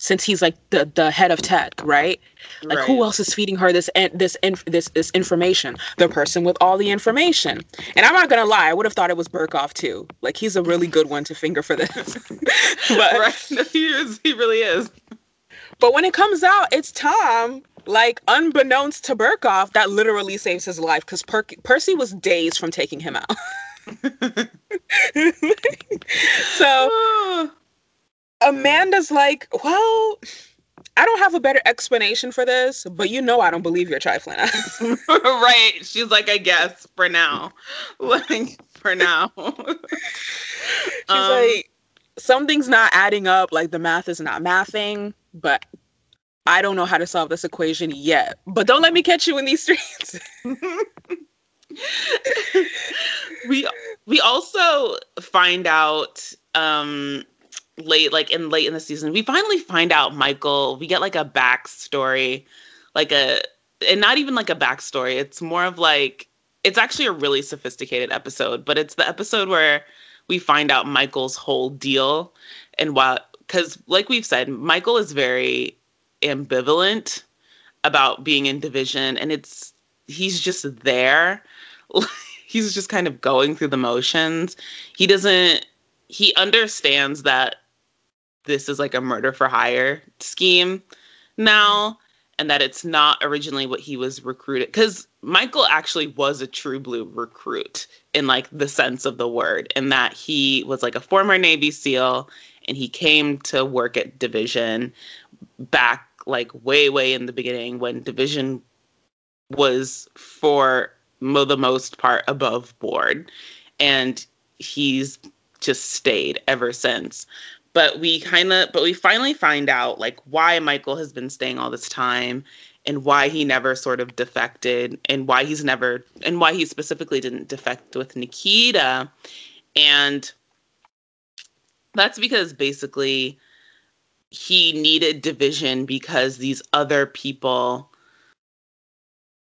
since he's like the, the head of tech, right? Like right. who else is feeding her this this this this information? The person with all the information. And I'm not gonna lie, I would have thought it was Birkhoff too. Like he's a really good one to finger for this. but right. he is. He really is. But when it comes out, it's Tom like unbeknownst to Birkhoff, that literally saves his life because per- Percy was days from taking him out. so Amanda's like, well, I don't have a better explanation for this, but you know I don't believe you're trifling us. right. She's like, I guess for now. Like for now. She's um, like, something's not adding up, like the math is not mathing, but I don't know how to solve this equation yet, but don't let me catch you in these streets. we we also find out um late like in late in the season we finally find out michael we get like a backstory like a and not even like a backstory it's more of like it's actually a really sophisticated episode but it's the episode where we find out michael's whole deal and while because like we've said michael is very ambivalent about being in division and it's he's just there. He's just kind of going through the motions. He doesn't he understands that this is like a murder for hire scheme now and that it's not originally what he was recruited because michael actually was a true blue recruit in like the sense of the word in that he was like a former navy seal and he came to work at division back like way way in the beginning when division was for mo- the most part above board. And he's just stayed ever since. But we kind of but we finally find out like why michael has been staying all this time and why he never sort of defected and why he's never and why he specifically didn't defect with nikita. And that's because basically he needed division because these other people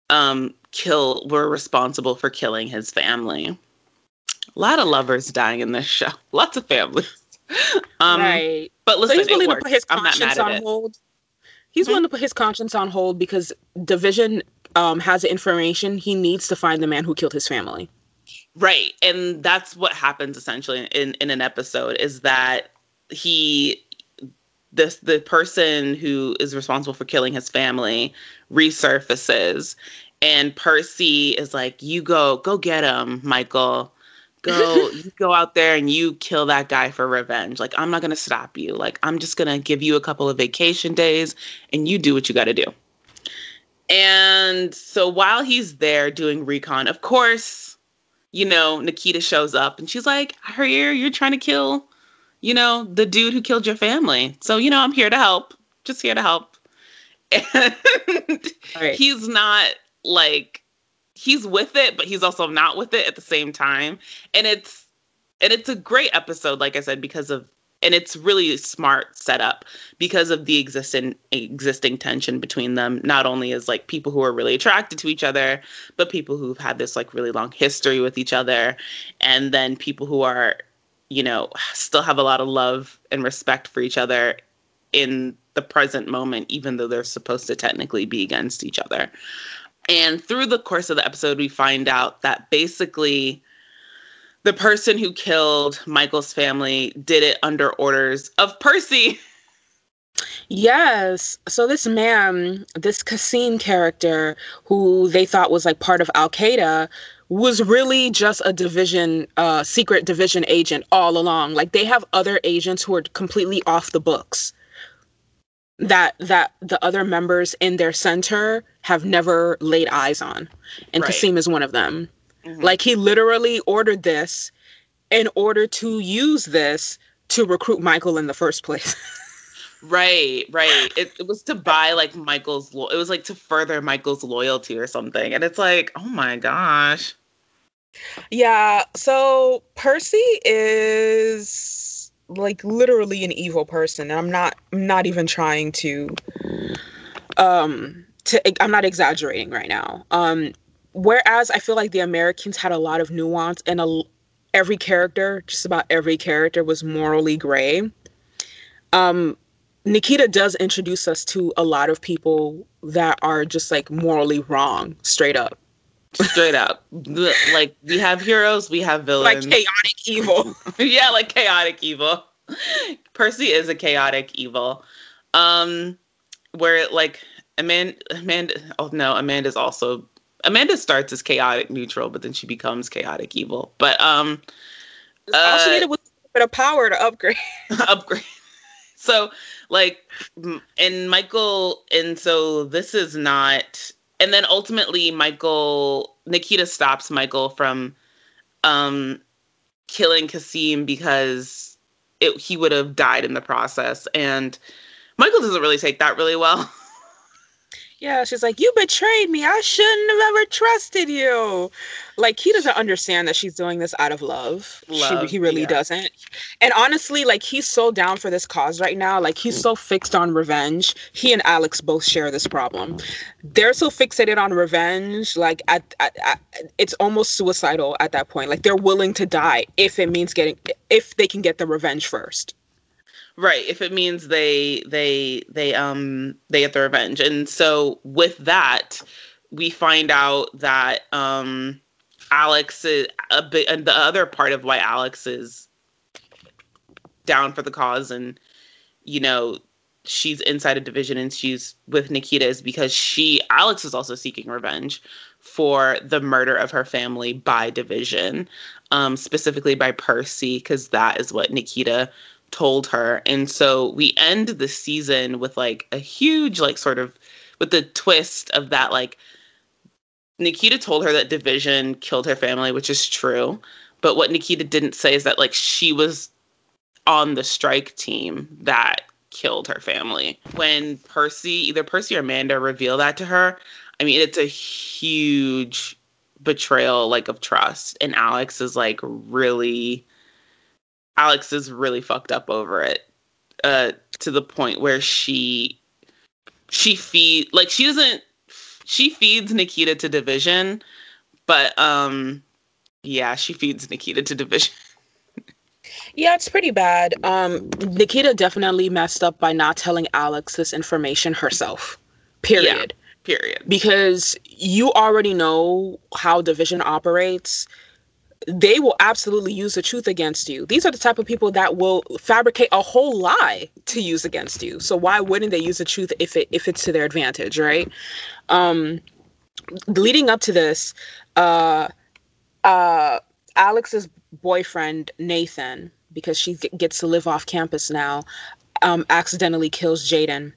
um kill were responsible for killing his family a lot of lovers dying in this show lots of families um, right. But listen, so he's willing to put his conscience on hold. He's willing to put his conscience on hold because Division um, has the information he needs to find the man who killed his family. Right. And that's what happens essentially in, in an episode is that he this the person who is responsible for killing his family resurfaces and Percy is like, You go, go get him, Michael. Go you go out there and you kill that guy for revenge. Like, I'm not gonna stop you. Like, I'm just gonna give you a couple of vacation days and you do what you gotta do. And so while he's there doing recon, of course, you know, Nikita shows up and she's like, I hear you're trying to kill, you know, the dude who killed your family. So, you know, I'm here to help. Just here to help. And Right. he's not like he's with it, but he's also not with it at the same time. And it's and it's a great episode, like I said, because of and it's really smart setup because of the existing existing tension between them not only as like people who are really attracted to each other but people who've had this like really long history with each other and then people who are you know still have a lot of love and respect for each other in the present moment even though they're supposed to technically be against each other and through the course of the episode we find out that basically the person who killed Michael's family did it under orders of Percy. Yes. So this man, this Kasim character, who they thought was like part of Al Qaeda, was really just a division, uh, secret division agent all along. Like they have other agents who are completely off the books. That that the other members in their center have never laid eyes on, and Right. Kasim is one of them. Mhm. Like he literally ordered this in order to use this to recruit Michael in the first place. Right, right. It, it was to buy like Michael's. Lo- it was like to further Michael's loyalty or something. And it's like, oh my gosh. Yeah, so Percy is like literally an evil person. And I'm not I'm not even trying to um to I'm not exaggerating right now. Um whereas I feel like the Americans had a lot of nuance and a, every character, just about every character was morally gray. Um Nikita does introduce us to a lot of people that are just like morally wrong, straight up. Straight up. Like we have heroes, we have villains. Like chaotic evil. yeah, like chaotic evil. Percy is a chaotic evil. Um where like Amanda Amanda oh no, Amanda's also Amanda starts as chaotic neutral, but then she becomes chaotic evil. But um All she Uh, needed was a bit of power to upgrade. upgrade. So like and Michael and so this is not and then ultimately Michael Nikita stops Michael from um killing Kasim because it, he would have died in the process and Michael doesn't really take that really well. Yeah, she's like, You betrayed me. I shouldn't have ever trusted you. Like, he doesn't understand that she's doing this out of love. love she, he really yeah. doesn't. And honestly, like, he's so down for this cause right now. Like, he's mm. so fixed on revenge. He and Alex both share this problem. They're so fixated on revenge. Like, at, at, at it's almost suicidal at that point. Like, they're willing to die if it means getting, if they can get the revenge first. Right. If it means they they they um they get the revenge. And so with that, we find out that um Alex is a bit and the other part of why Alex is down for the cause and you know she's inside a division and she's with Nikita is because she Alex is also seeking revenge for the murder of her family by division um specifically by Percy because that is what Nikita told her. And so we end the season with like a huge, like, sort of with the twist of that, like, Nikita told her that Division killed her family, which is true. But what Nikita didn't say is that, like, she was on the strike team that killed her family. When Percy, either Percy or Amanda reveal that to her, I mean, it's a huge betrayal, like, of trust. And Alex is, like, really Alex is really fucked up over it uh, to the point where she she feed like she doesn't she feeds Nikita to division, but um yeah, she feeds Nikita to division. Yeah, it's pretty bad. Um, Nikita definitely messed up by not telling Alex this information herself. Period. Yeah, period. Because you already know how division operates they will absolutely use the truth against you. These are the type of people that will fabricate a whole lie to use against you. So why wouldn't they use the truth if it if it's to their advantage, right? Um leading up to this, uh uh Alex's boyfriend Nathan, because she gets to live off campus now, um accidentally kills Jaden.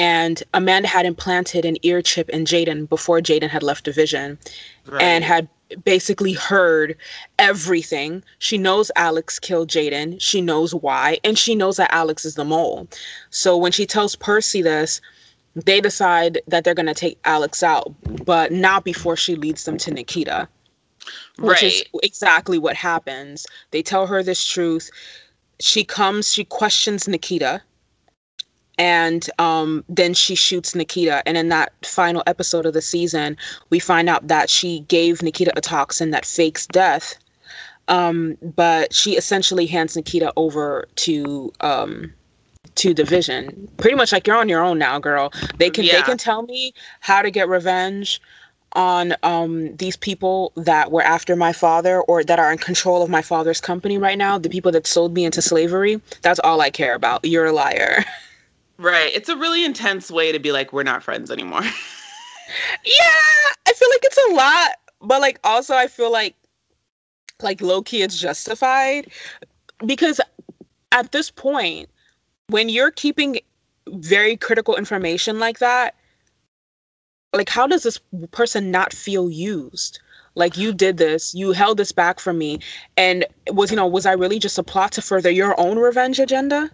And Amanda had implanted an ear chip in Jaden before Jaden had left division right. and had basically heard everything. She knows Alex killed Jaden. She knows why. And she knows that Alex is the mole. So when she tells Percy this, they decide that they're going to take Alex out, but not before she leads them to Nikita. Which right. is exactly what happens. They tell her this truth. She comes, she questions Nikita and um, then she shoots Nikita. And in that final episode of the season, we find out that she gave Nikita a toxin that fakes death. Um, but she essentially hands Nikita over to um, to Division, pretty much like you're on your own now, girl. They can yeah. they can tell me how to get revenge on um, these people that were after my father or that are in control of my father's company right now, the people that sold me into slavery. That's all I care about. You're a liar. Right. It's a really intense way to be like, we're not friends anymore. yeah, I feel like it's a lot, but like also I feel like like low key it's justified because at this point, when you're keeping very critical information like that, like how does this person not feel used? Like you did this, you held this back from me, and was you know was I really just a plot to further your own revenge agenda?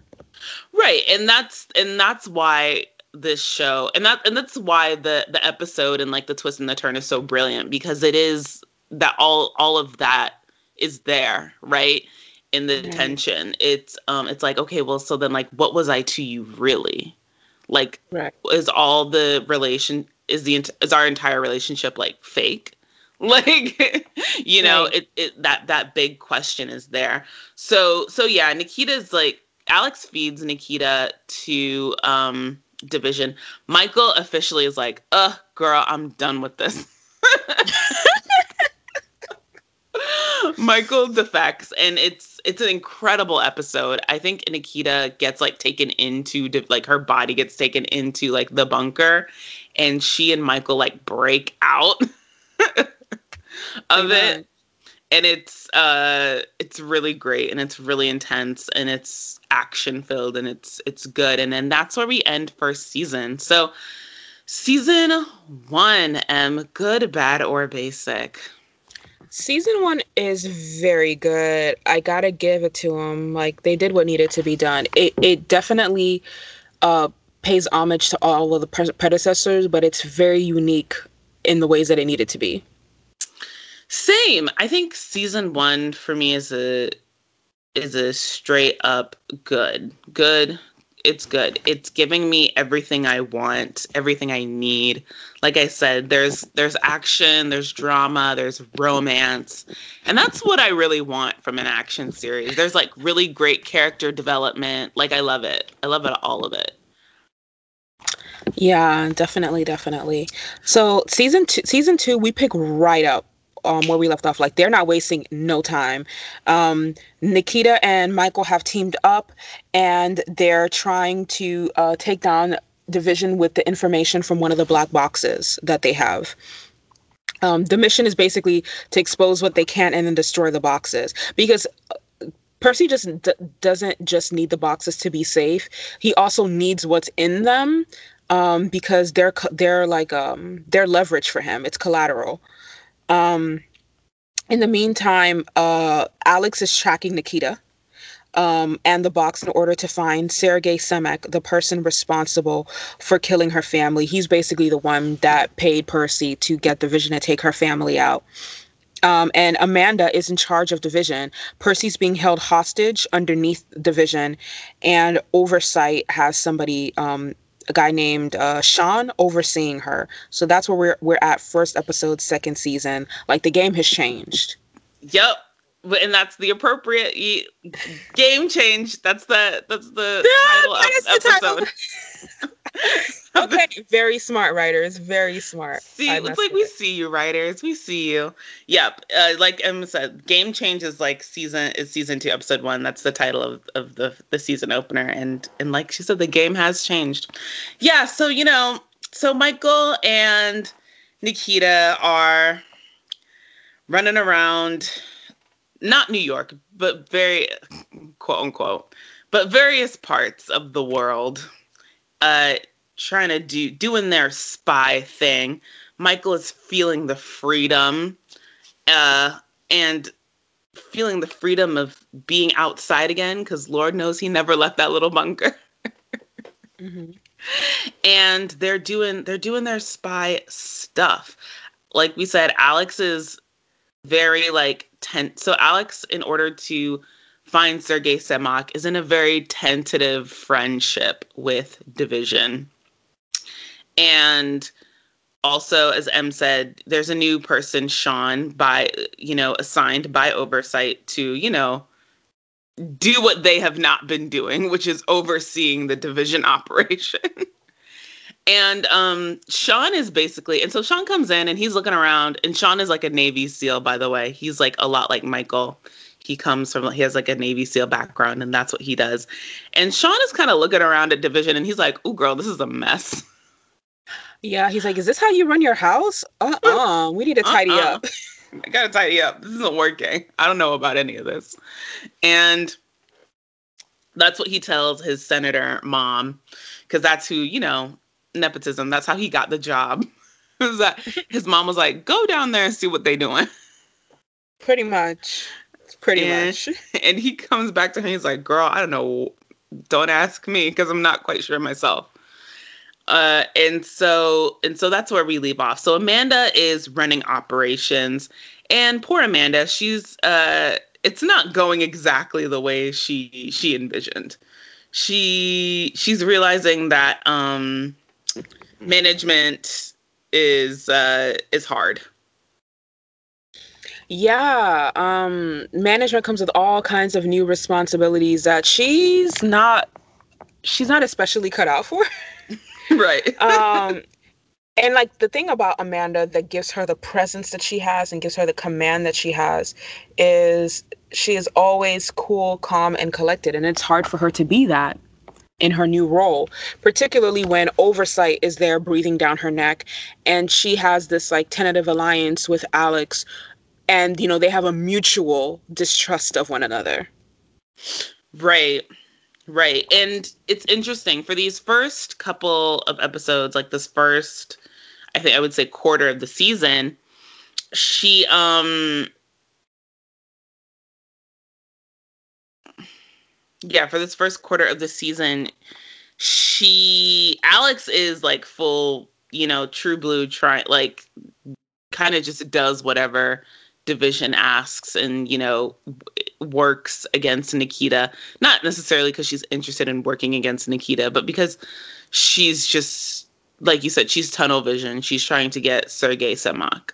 Right. And that's and that's why this show and that and that's why the the episode and like the twist and the turn is so brilliant because it is that all all of that is there, right? In the right. tension. It's um it's like, okay, well so then like what was I to you really? Like right. is all the relation is the is our entire relationship like fake? like you know right. it, it that that big question is there so so yeah nikita's like Alex feeds Nikita to um, Division. Michael officially is like, "Ugh, girl, I'm done with this." Michael defects, and it's it's an incredible episode. I think Nikita gets like taken into like her body gets taken into like the bunker, and she and Michael like break out of it and it's uh it's really great and it's really intense and it's action filled and it's it's good. And then that's where we end first season. So season one m good bad or basic? Season one is very good. I gotta give it to them like they did what needed to be done. It, it definitely uh pays homage to all of the predecessors, but it's very unique in the ways that it needed to be. Same. I think season one for me is a is a straight up good. Good. It's good. It's giving me everything I want, everything I need. Like I said, there's there's action, there's drama, there's romance. And that's what I really want from an action series. There's like really great character development. Like I love it. I love it all of it. Yeah, definitely, definitely. So season two, season two, we pick right up um, where we left off. Like they're not wasting no time. Um, Nikita and Michael have teamed up, and they're trying to uh, take down division with the information from one of the black boxes that they have. Um, the mission is basically to expose what they can and then destroy the boxes because uh, Percy just d- doesn't just need the boxes to be safe. He also needs what's in them um, because they're they're like um, they're leverage for him. It's collateral. Um, in the meantime, uh, Alex is tracking Nikita um, and the box in order to find Sergei Semak, the person responsible for killing her family. He's basically the one that paid Percy to get the vision to take her family out. Um, and Amanda is in charge of division. Percy's being held hostage underneath division, and oversight has somebody um, a guy named uh, Sean overseeing her. So that's where we're we're at first episode, second season. Like the game has changed. Yep. And that's the appropriate game change. That's the that's the title of episode. okay, very smart writers. Very smart. See, it's like we it. see you, writers. We see you. Yep. Uh, like Emma said, Game Change is like season is season two, episode one. That's the title of, of the the season opener. And and like she said, the game has changed. Yeah. So you know, so Michael and Nikita are running around, not New York, but very quote unquote, but various parts of the world. Uh, trying to do doing their spy thing. Michael is feeling the freedom uh, and feeling the freedom of being outside again because Lord knows he never left that little bunker. mm-hmm. And they're doing they're doing their spy stuff. Like we said, Alex is very like tense. So Alex, in order to find Sergei Semak, is in a very tentative friendship with Division. And also, as M said, there's a new person, Sean, by, you know, assigned by oversight to, you know, do what they have not been doing, which is overseeing the division operation. and um, Sean is basically, and so Sean comes in and he's looking around, and Sean is like a Navy SEAL, by the way. He's like a lot like Michael. He comes from, he has like a Navy SEAL background, and that's what he does. And Sean is kind of looking around at division, and he's like, "Ooh, girl, this is a mess." Yeah, he's like, "Is this how you run your house? Uh uh-uh, uh we need to tidy uh-uh. up." I gotta tidy up. This isn't working. I don't know about any of this, and that's what he tells his senator mom, because that's who you know nepotism. That's how he got the job. Is that his mom was like, "Go down there and see what they're doing." Pretty much. Pretty and, much. And he comes back to her. And he's like, "Girl, I don't know. Don't ask me because I'm not quite sure myself." Uh, and so and so that's where we leave off. So Amanda is running operations, and poor Amanda, she's uh, it's not going exactly the way she she envisioned. She she's realizing that um, management is uh, is hard. Yeah, um, management comes with all kinds of new responsibilities that she's not she's not especially cut out for. right. um, and like the thing about Amanda that gives her the presence that she has and gives her the command that she has is she is always cool, calm, and collected. And it's hard for her to be that in her new role, particularly when oversight is there breathing down her neck and she has this like tentative alliance with Alex and you know they have a mutual distrust of one another. Right. Right. And it's interesting for these first couple of episodes, like this first, I think I would say quarter of the season, she, um, yeah, for this first quarter of the season, she Alex is like full, you know, true blue try like kind of just does whatever division asks and you know works against Nikita not necessarily because she's interested in working against Nikita but because she's just like you said she's tunnel vision. She's trying to get Sergei Semak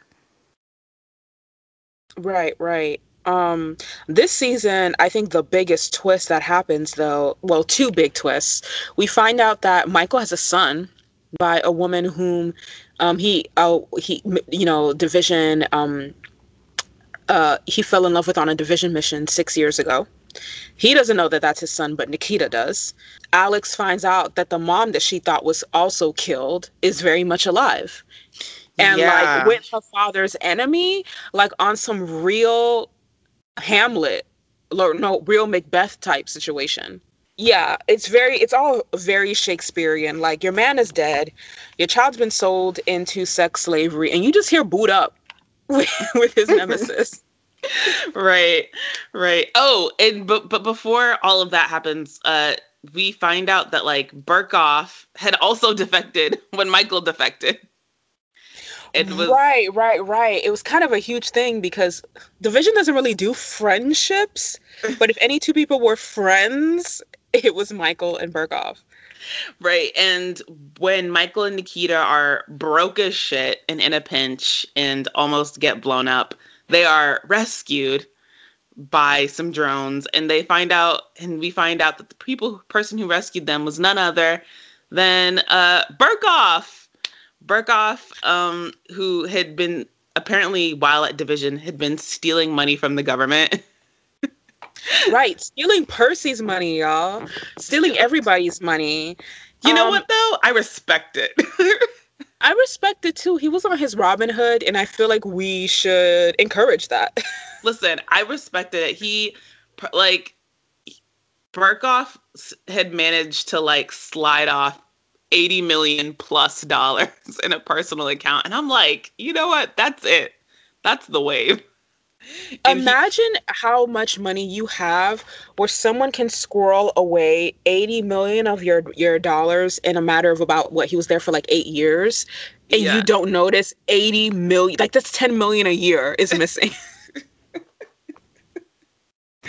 right right. Um this season i think the biggest twist that happens though well two big twists. We find out that michael has a son by a woman whom um he oh he you know division um uh he fell in love with on a division mission six years ago he doesn't know that that's his son but nikita does alex finds out that the mom that she thought was also killed is very much alive and yeah. like with her father's enemy like on some real Hamlet, or no, real Macbeth type situation. Yeah, it's very, it's all very Shakespearean. Like your man is dead, your child's been sold into sex slavery, and you just hear boot up with, his nemesis. right, right. Oh, and but but before all of that happens, uh, we find out that like Birkhoff had also defected when Michael defected. It was right, right, right. It was kind of a huge thing because Division doesn't really do friendships, but if any two people were friends, it was Michael and Birkhoff. Right. And when Michael and Nikita are broke as shit and in a pinch and almost get blown up, they are rescued by some drones and they find out and we find out that the people person who rescued them was none other than uh Birkhoff Birkhoff, um, who had been apparently while at Division had been stealing money from the government. right, stealing Percy's money, y'all. Stealing everybody's money. You um, know what though? I respect it. I respect it too. He was on his Robin Hood, and I feel like we should encourage that. Listen, I respected it. He like Birkhoff had managed to like slide off 80 million plus dollars in a personal account. And I'm like, you know what? That's it. That's the wave. Imagine he- how much money you have where someone can squirrel away 80 million of your your dollars in a matter of about what he was there for like 8 years and yeah. you don't notice 80 million like that's 10 million a year is missing.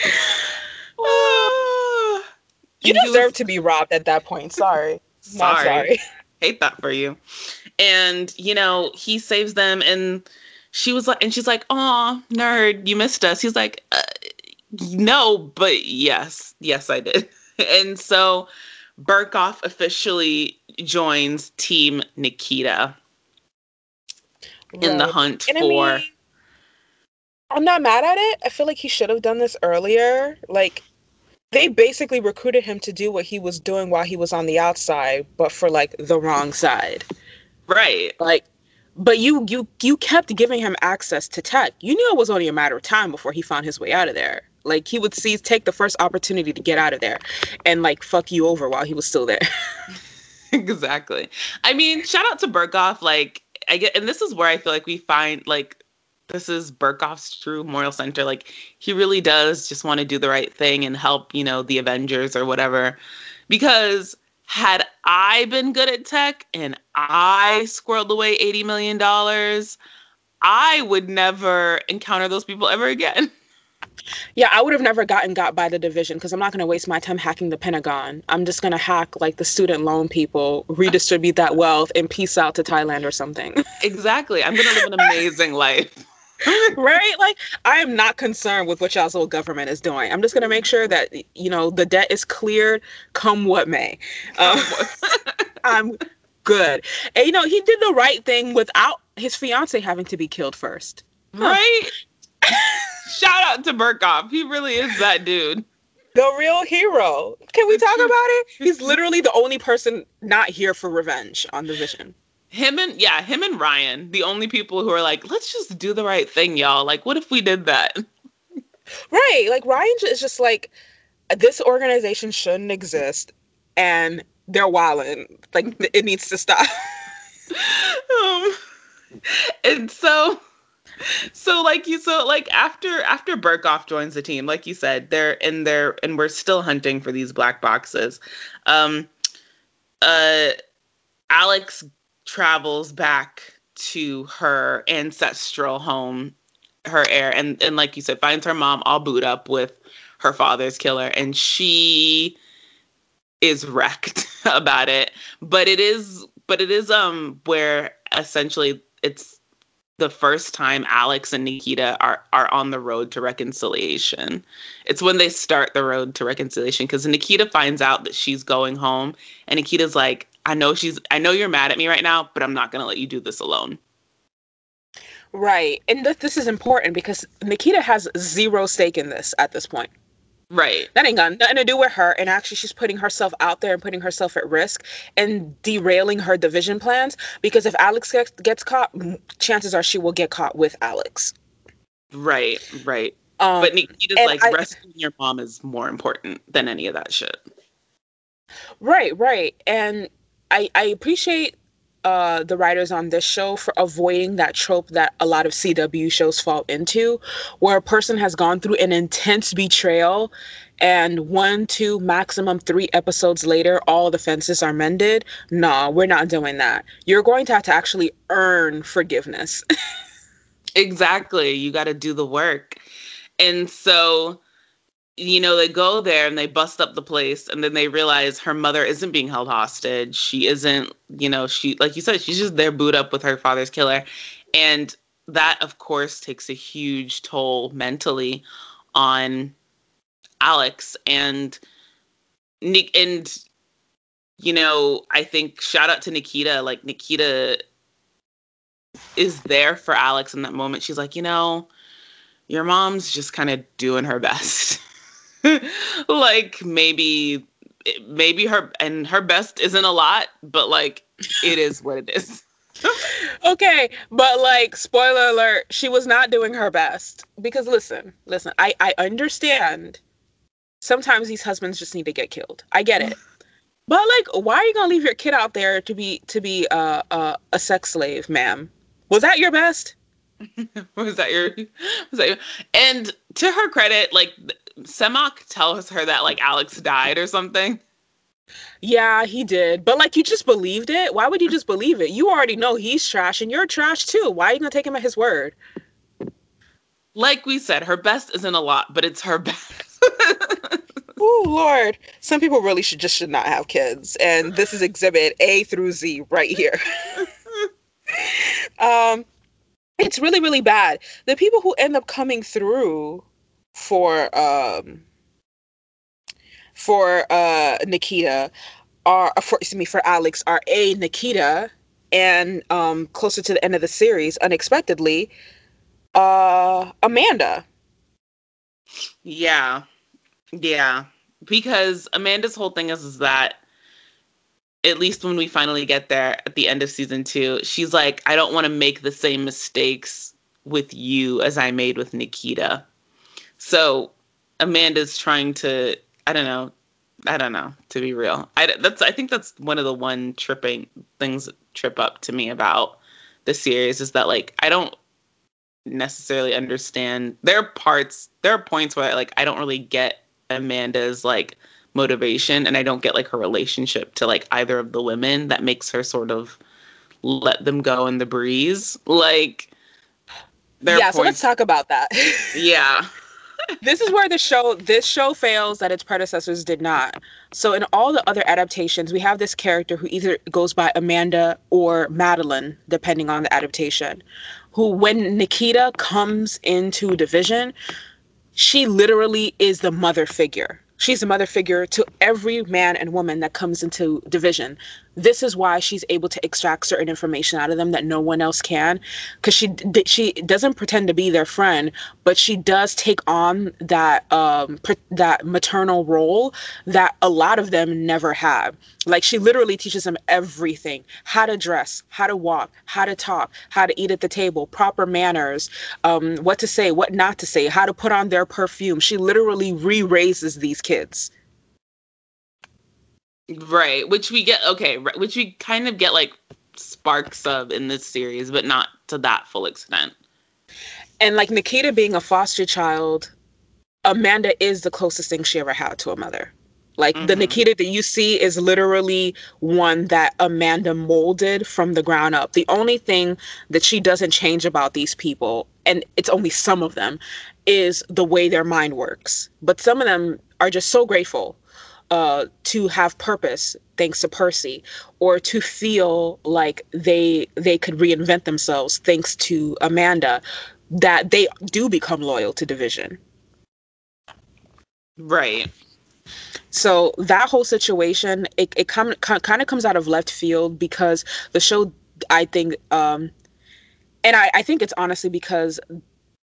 you deserve was- to be robbed at that point. Sorry. Sorry. sorry. Hate that for you. And, you know, he saves them and she was like, and she's like, oh, nerd, you missed us. He's like, uh, no, but yes, yes, I did. and so Birkhoff officially joins Team Nikita right. in the hunt and for. I mean, I'm not mad at it. I feel like he should have done this earlier. Like, they basically recruited him to do what he was doing while he was on the outside, but for like the wrong side. Right. Like but you you you kept giving him access to tech. You knew it was only a matter of time before he found his way out of there. Like he would seize take the first opportunity to get out of there and like fuck you over while he was still there. exactly. I mean, shout out to Birkhoff. Like I get and this is where I feel like we find like this is Birkhoff's true moral center. Like he really does just want to do the right thing and help, you know, the Avengers or whatever. Because had I been good at tech and I squirreled away $80 million, I would never encounter those people ever again. Yeah, I would have never gotten got by the division because I'm not going to waste my time hacking the Pentagon. I'm just going to hack like the student loan people, redistribute that wealth, and peace out to Thailand or something. Exactly. I'm going to live an amazing life. right? Like, I am not concerned with what y'all's old government is doing. I'm just going to make sure that, you know, the debt is cleared come what may. Um, I'm good. And, you know, he did the right thing without his fiance having to be killed first. Right? Shout out to Birkhoff. He really is that dude. The real hero. Can we talk about it? He's literally the only person not here for revenge on the Vision him and yeah, him and Ryan, the only people who are like, let's just do the right thing, y'all. Like, what if we did that? Right. Like Ryan is just like, this organization shouldn't exist, and they're wilding. Like it needs to stop. um, and so, so like you, so like after after Birkhoff joins the team, like you said, they're in there, and we're still hunting for these black boxes. Um, uh, Alex travels back to her ancestral home, her heir, and and like you said, finds her mom all booed up with her father's killer, and she is wrecked about it. But it is, but it is um where essentially it's the first time Alex and Nikita are are on the road to reconciliation. It's when they start the road to reconciliation because Nikita finds out that she's going home, and Nikita's like, "I know she's, I know you're mad at me right now, but I'm not gonna let you do this alone." Right, and th- this is important because Nikita has zero stake in this at this point. Right. That ain't got nothing to do with her. And actually, she's putting herself out there and putting herself at risk and derailing her division plans. Because if Alex gets, gets caught, chances are she will get caught with Alex. Right, right. Um, but Nikita's like I- rescuing your mom is more important than any of that shit. Right, right. And I I appreciate uh the writers on this show for avoiding that trope that a lot of CW shows fall into where a person has gone through an intense betrayal and one, two, maximum three episodes later, all the fences are mended. No, we're not doing that. You're going to have to actually earn forgiveness. Exactly. You got to do the work. And so, you know, they go there and they bust up the place and then they realize her mother isn't being held hostage. She isn't, you know, she, like you said, she's just there booed up with her father's killer. And that, of course, takes a huge toll mentally on Alex and Nick. And, you know, I think shout out to Nikita. Like, Nikita is there for Alex in that moment. She's like, you know, your mom's just kind of doing her best. like maybe maybe her and her best isn't a lot, but like it is what it is. okay, but like spoiler alert, she was not doing her best because listen, listen, I I understand sometimes these husbands just need to get killed. I get it. But like why are you going to leave your kid out there to be to be uh, uh, a sex slave, ma'am? Was that your best? was that your was that your, and to her credit, like Semak tells her that like Alex died or something. Yeah, he did. But like you just believed it? Why would you just believe it? You already know he's trash and you're trash too. Why are you to take him at his word? Like we said, her best isn't a lot, but it's her best. Oh Lord, some people really should just should not have kids, and this is Exhibit A through Z right here. um, it's really really bad. The people who end up coming through for um for uh Nikita are for excuse me for Alex are a Nikita and um closer to the end of the series unexpectedly uh Amanda. Yeah. Yeah. Because Amanda's whole thing is, is that at least when we finally get there at the end of season two, she's like, I don't want to make the same mistakes with you as I made with Nikita. So Amanda's trying to, I don't know, I don't know, to be real. I, that's, I think that's one of the one tripping things that trip up to me about the series is that like, I don't necessarily understand. There are parts, there are points where like I don't really get Amanda's like motivation, and I don't get like her relationship to like either of the women that makes her sort of let them go in the breeze. Like, yeah, so let's talk about that. yeah, this is where the show this show fails that its predecessors did not. So in all the other adaptations, we have this character who either goes by Amanda or Madeline, depending on the adaptation. Who, when Nikita comes into Division, she literally is the mother figure. She's the mother figure to every man and woman that comes into division. This is why she's able to extract certain information out of them that no one else can, because she she doesn't pretend to be their friend, but she does take on that um that maternal role that a lot of them never have. Like she literally teaches them everything: how to dress, how to walk, how to talk, how to eat at the table, proper manners, um, what to say, what not to say, how to put on their perfume. She literally re-raises these kids. Right. Which we get okay, right, which we kind of get like sparks of in this series, but not to that full extent. And like Nikita being a foster child, Amanda is the closest thing she ever had to a mother. Like mm-hmm. the Nikita that you see is literally one that Amanda molded from the ground up. The only thing that she doesn't change about these people, and it's only some of them, is the way their mind works. But some of them are just so grateful uh, to have purpose thanks to Percy, or to feel like they they could reinvent themselves thanks to Amanda, that they do become loyal to Division. Right. So that whole situation, it, it come, kind of comes out of left field because the show, I think, um, and I, I think it's honestly because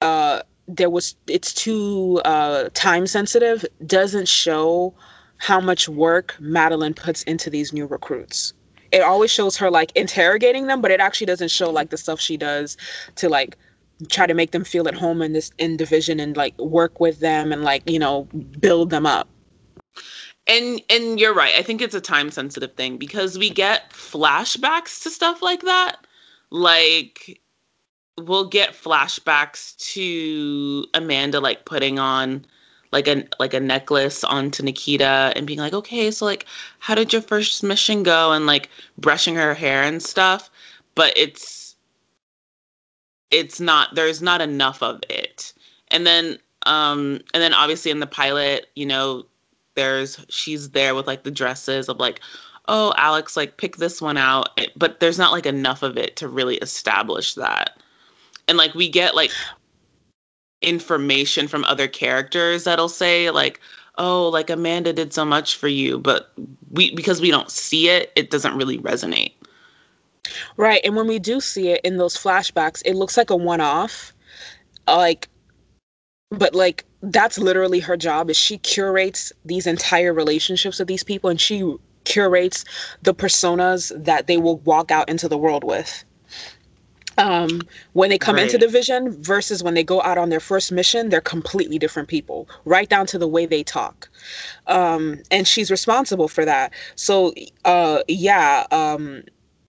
uh, there was it's too uh, time sensitive, doesn't show how much work Madeline puts into these new recruits. It always shows her like interrogating them, but it actually doesn't show like the stuff she does to like try to make them feel at home in this in division and like work with them and like you know build them up. And and you're right. I think it's a time sensitive thing because we get flashbacks to stuff like that. Like we'll get flashbacks to amanda like putting on like a like a necklace onto nikita and being like okay so like how did your first mission go? and like brushing her hair and stuff. But it's it's not there's not enough of it. And then um and then obviously in the pilot you know there's she's there with like the dresses of like oh alex like pick this one out. But there's not like enough of it to really establish that. And like we get like information from other characters that'll say like oh like amanda did so much for you but we because we don't see it it doesn't really resonate. Right and when we do see it in those flashbacks it looks like a one-off like but like that's literally her job is she curates these entire relationships with these people and she curates the personas that they will walk out into the world with um when they come right. into division versus when they go out on their first mission they're completely different people right down to the way they talk um and she's responsible for that so uh yeah um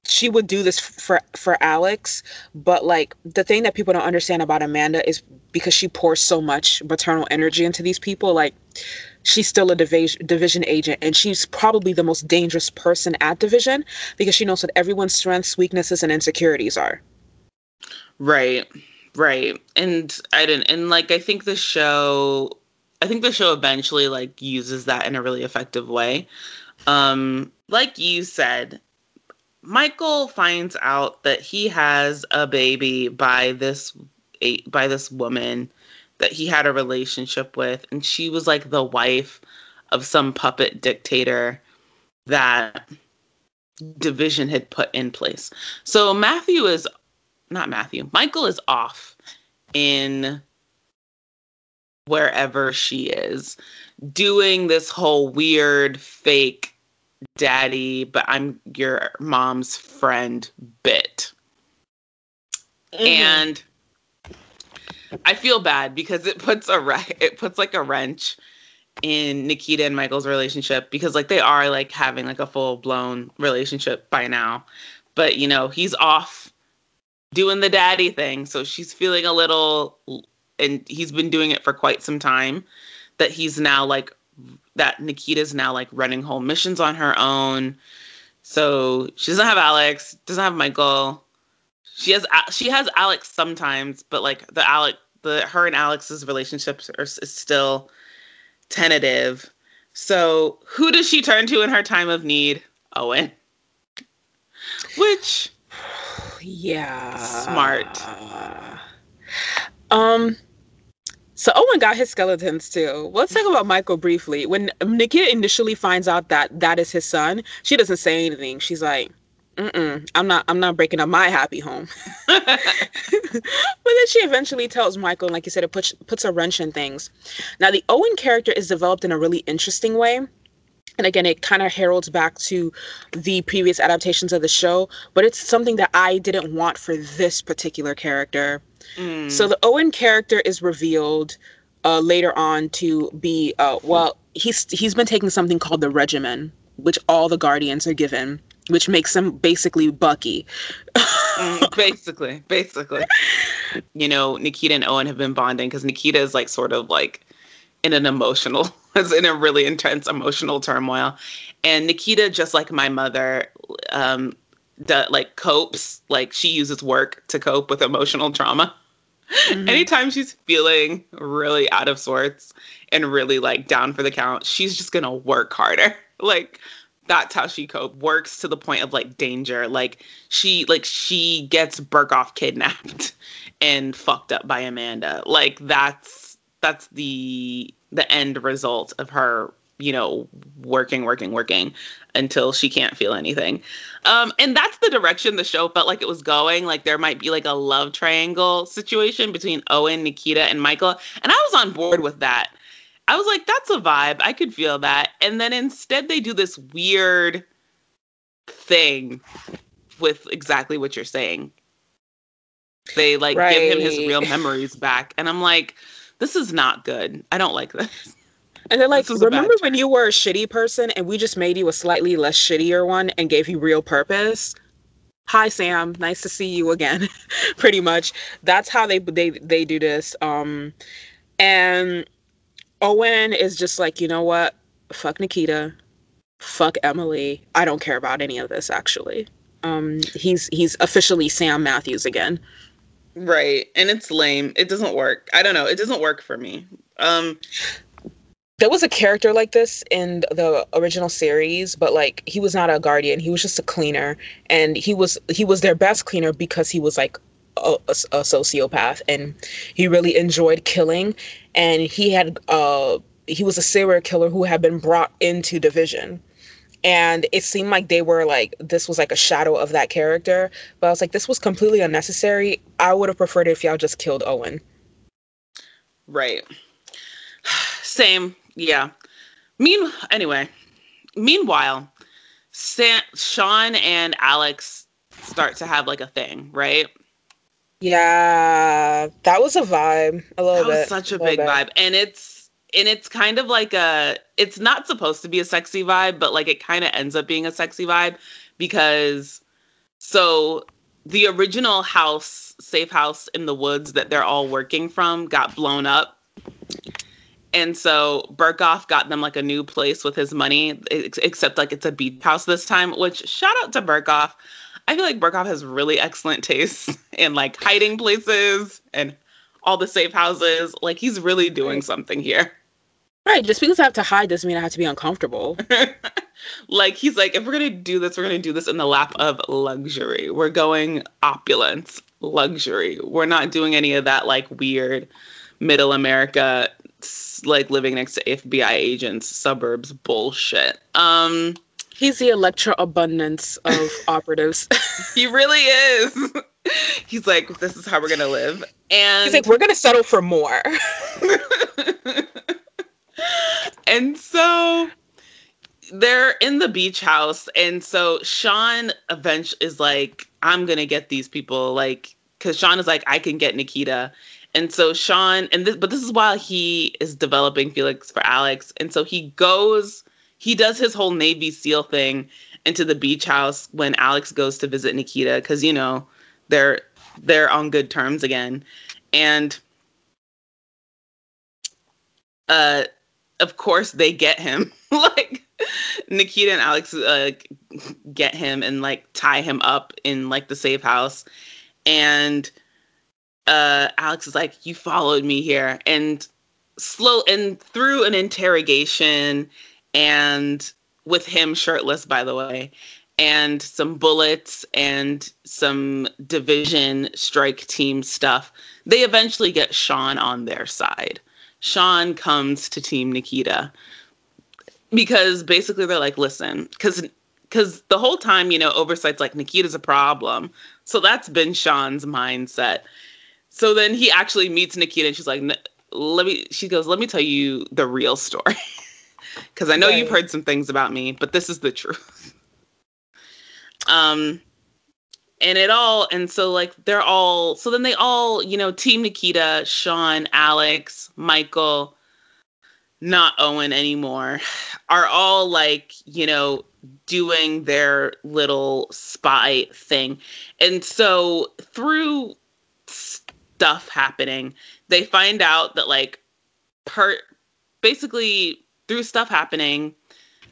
she would do this for for Alex, but like the thing that people don't understand about Amanda is because she pours so much maternal energy into these people, like she's still a division division agent and she's probably the most dangerous person at division because she knows what everyone's strengths, weaknesses and insecurities are. Right. Right. And I didn't and like I think the show I think the show eventually like uses that in a really effective way. Um like you said, Michael finds out that he has a baby by this by this woman that he had a relationship with and she was like the wife of some puppet dictator that division had put in place. So Matthew is not Matthew. Michael is off in wherever she is doing this whole weird fake daddy, but I'm your mom's friend bit. Mm-hmm. And I feel bad because it puts a re- it puts like a wrench in Nikita and Michael's relationship because like they are like having like a full blown relationship by now. But you know, he's off doing the daddy thing, so she's feeling a little and he's been doing it for quite some time that he's now like that Nikita's now like running home missions on her own. So she doesn't have Alex, doesn't have Michael. She has she has Alex sometimes, but like the Alex the her and Alex's relationships are is still tentative. So who does she turn to in her time of need? Owen. Which yeah, smart. Um so Owen got his skeletons too. Let's talk about Michael briefly. When Nikita initially finds out that that is his son, she doesn't say anything. She's like, Mm-mm, I'm not I'm not breaking up my happy home. but then she eventually tells Michael, like you said, it puts puts a wrench in things. Now the Owen character is developed in a really interesting way. And again, it kind of heralds back to the previous adaptations of the show, but it's something that I didn't want for this particular character. Mm. So the Owen character is revealed uh, later on to be uh, well, he's he's been taking something called the regimen, which all the Guardians are given, which makes him basically Bucky. mm, basically, basically. You know, Nikita and Owen have been bonding because Nikita is like sort of like in an emotional was in a really intense emotional turmoil. And Nikita, just like my mother, um, that like copes, like she uses work to cope with emotional trauma. Mm-hmm. Anytime she's feeling really out of sorts and really like down for the count, she's just gonna work harder. Like that's how she cope works to the point of like danger like she like she gets birkhoff kidnapped and fucked up by amanda like that's that's the the end result of her you know working working working until she can't feel anything um and that's the direction the show felt like it was going like there might be like a love triangle situation between owen nikita and michael and i was on board with that I was like, that's a vibe. I could feel that. And then instead, they do this weird thing with exactly what you're saying. They like right. give him his real memories back. And I'm like, this is not good. I don't like this. And they're like, remember when you were a shitty person and we just made you a slightly less shittier one and gave you real purpose? Hi Sam, nice to see you again. Pretty much. That's how they they they do this. Um and Owen is just like, you know what? Fuck Nikita. Fuck Emily. I don't care about any of this actually. Um he's he's officially Sam Matthews again. Right. And it's lame. It doesn't work. I don't know. It doesn't work for me. Um there was a character like this in the original series but like he was not a guardian he was just a cleaner and he was he was their best cleaner because he was like a, a, a sociopath and he really enjoyed killing and he had uh he was a serial killer who had been brought into division and it seemed like they were like this was like a shadow of that character but i was like this was completely unnecessary. I would have preferred it if y'all just killed owen. Right. Same. Yeah. Mean anyway. Meanwhile Sam, sean and alex start to have like a thing right? Yeah, that was a vibe. A little that bit. was such a, a big bit. vibe, and it's and it's kind of like a. It's not supposed to be a sexy vibe, but like it kind of ends up being a sexy vibe because so the original house, safe house in the woods that they're all working from, got blown up. And so Birkhoff got them like a new place with his money, except like it's a beach house this time, which shout out to Birkhoff. I feel like Birkhoff has really excellent taste in like hiding places and all the safe houses. Like he's really doing something here. Right. Just because I have to hide doesn't mean I have to be uncomfortable. like he's like, if we're gonna do this, we're gonna do this in the lap of luxury. We're going opulence, luxury. We're not doing any of that like weird middle America like living next to FBI agents suburbs bullshit. Um He's the Electra abundance of operatives. he really is. He's like, this is how we're gonna live. And he's like, we're gonna settle for more. And so they're in the beach house, and so Sean eventually is like, I'm gonna get these people, like, because Sean is like, I can get Nikita. And so Sean, and this, but this is while he is developing Felix for Alex, and so he goes he does his whole Navy SEAL thing into the beach house when Alex goes to visit Nikita because you know they're they're on good terms again, and uh, of course they get him. Like Nikita and Alex uh, get him and like tie him up in like the safe house, and uh, Alex is like, "You followed me here," and slow and through an interrogation and with him shirtless, by the way, and some bullets and some division strike team stuff, they eventually get Sean on their side. Sean comes to Team Nikita because basically they're like, listen, because because the whole time, you know, Oversight's like Nikita's a problem, so that's been Sean's mindset. So then he actually meets Nikita, and she's like, let me. She goes, let me tell you the real story. because I know right. you've heard some things about me, but this is the truth. um, and it all, and so like they're all, so then they all, you know, Team Nikita, Sean, Alex, Michael, not Owen anymore, are all like, you know, doing their little spy thing. And so through stuff happening, they find out that like part basically through stuff happening,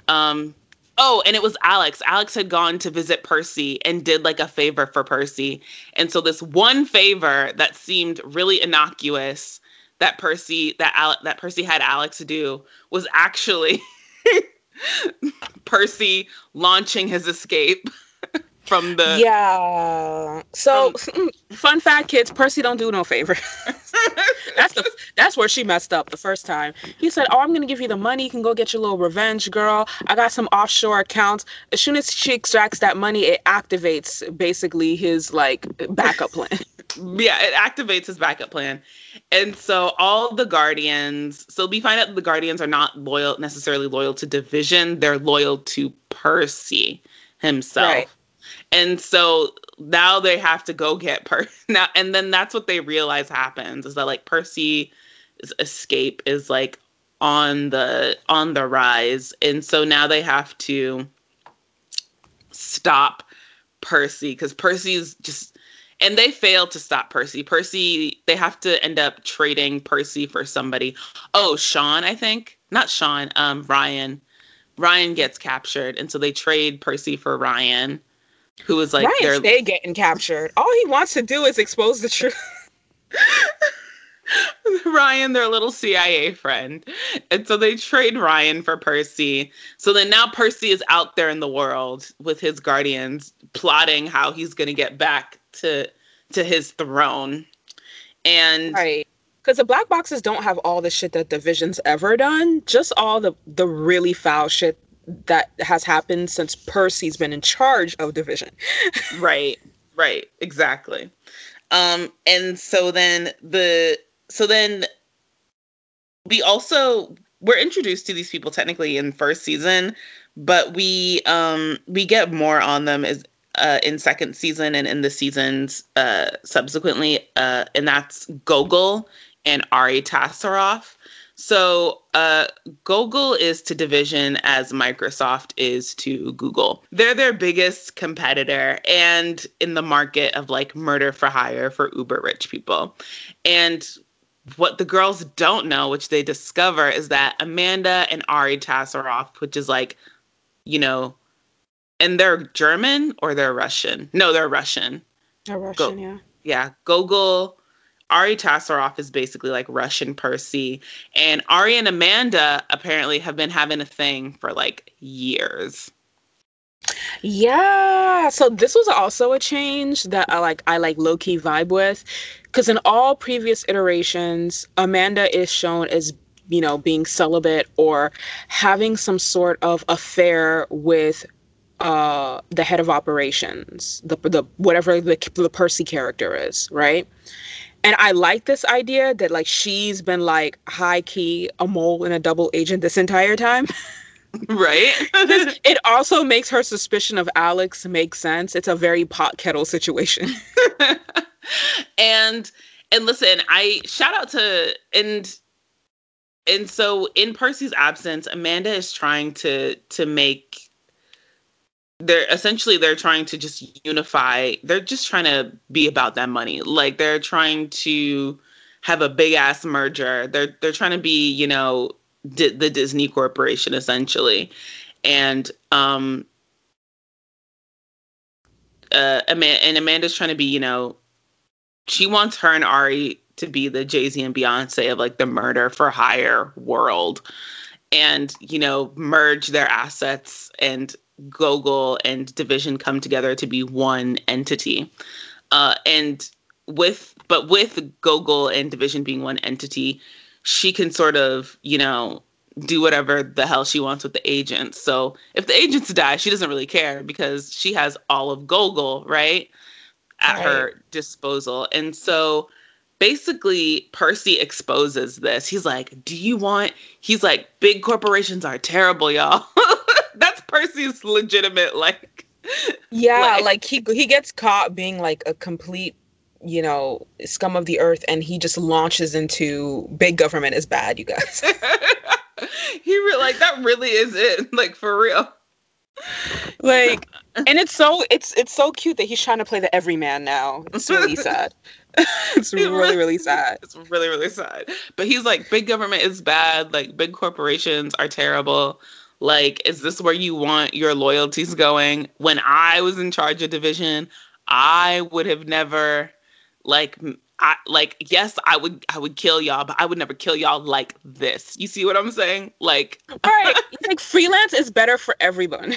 um, oh, and it was Alex. Alex had gone to visit Percy and did like a favor for Percy. And so this one favor that seemed really innocuous that Percy that Ale- that Percy had Alex do was actually Percy launching his escape from the Yeah. So, fun fact, kids, Percy don't do no favor. that's the that's where she messed up the first time. He said, "Oh, I'm gonna give you the money. You can go get your little revenge, girl. I got some offshore accounts. As soon as she extracts that money, it activates basically his like backup plan." yeah, it activates his backup plan. And so all the guardians, so we find out the guardians are not loyal necessarily loyal to division, they're loyal to Percy himself. Right. And so now they have to go get Percy. Now and then that's what they realize happens is that like Percy's escape is like on the on the rise. And so now they have to stop Percy because Percy's just and they fail to stop Percy. Percy, they have to end up trading Percy for somebody. Oh, Sean, I think. Not Sean, um, Ryan. Ryan gets captured, and so they trade Percy for Ryan, who is like Ryan they getting captured. All he wants to do is expose the truth. Ryan, their little CIA friend. And so they trade Ryan for Percy. So then now Percy is out there in the world with his guardians plotting how he's going to get back to to his throne. And right. Because the black boxes don't have all the shit that the visions ever done, just all the the really foul shit that has happened since Percy's been in charge of Division. right. Right. Exactly. Um and so then the so then we also we're introduced to these people technically in first season, but we um we get more on them as uh, in second season and in the seasons uh, subsequently, uh, and that's Gogol and Ari Tasarov. So uh, Gogol is to Division as Microsoft is to Google. They're their biggest competitor and in the market of like murder for hire for uber rich people. And what the girls don't know, which they discover, is that Amanda and Ari Tasarov, which is like, you know, and they're German or they're Russian. No, they're Russian. They're Russian, Go- yeah. Yeah, Gogol. Ari Tasarov is basically like Russian Percy, and Ari and Amanda apparently have been having a thing for like years. Yeah, so this was also a change that I like. I like low key vibe with, because in all previous iterations, Amanda is shown as you know being celibate or having some sort of affair with uh, the head of operations, the the whatever the the Percy character is, right? And I like this idea that like she's been like high key a mole and a double agent this entire time. right? it also makes her suspicion of Alex make sense. It's a very pot kettle situation. and and listen, I shout out to and and so in Percy's absence, Amanda is trying to to make they're essentially they're trying to just unify they're just trying to be about that money. Like they're trying to have a big ass merger. They're they're trying to be you know D- the disney corporation essentially. And um uh Amanda, and amanda's trying to be you know she wants her and ari to be the jay-z and beyonce of like the murder for hire world and you know merge their assets and Gogol and Division come together to be one entity. Uh, and with but with Gogol and Division being one entity, she can sort of, you know, do whatever the hell she wants with the agents. So if the agents die, she doesn't really care because she has all of Gogol, right? At right. her disposal. And so basically Percy exposes this. He's like, "Do you want?" He's like, "Big corporations are terrible, y'all." Percy's legitimate like. Yeah, like, like he he gets caught being like a complete you know, scum of the earth, and he just launches into big government is bad, you guys. he re- like that really is it, like for real. Like, and it's so it's it's so cute that he's trying to play the everyman now. It's really sad. it's really, really sad. It's really, really sad. But he's like, big government is bad. Like, big corporations are terrible. Like, is this where you want your loyalties going? When I was in charge of division, I would have never, like, I like yes, I would I would kill y'all, but I would never kill y'all like this. You see what I'm saying? Like, all right, like freelance is better for everyone.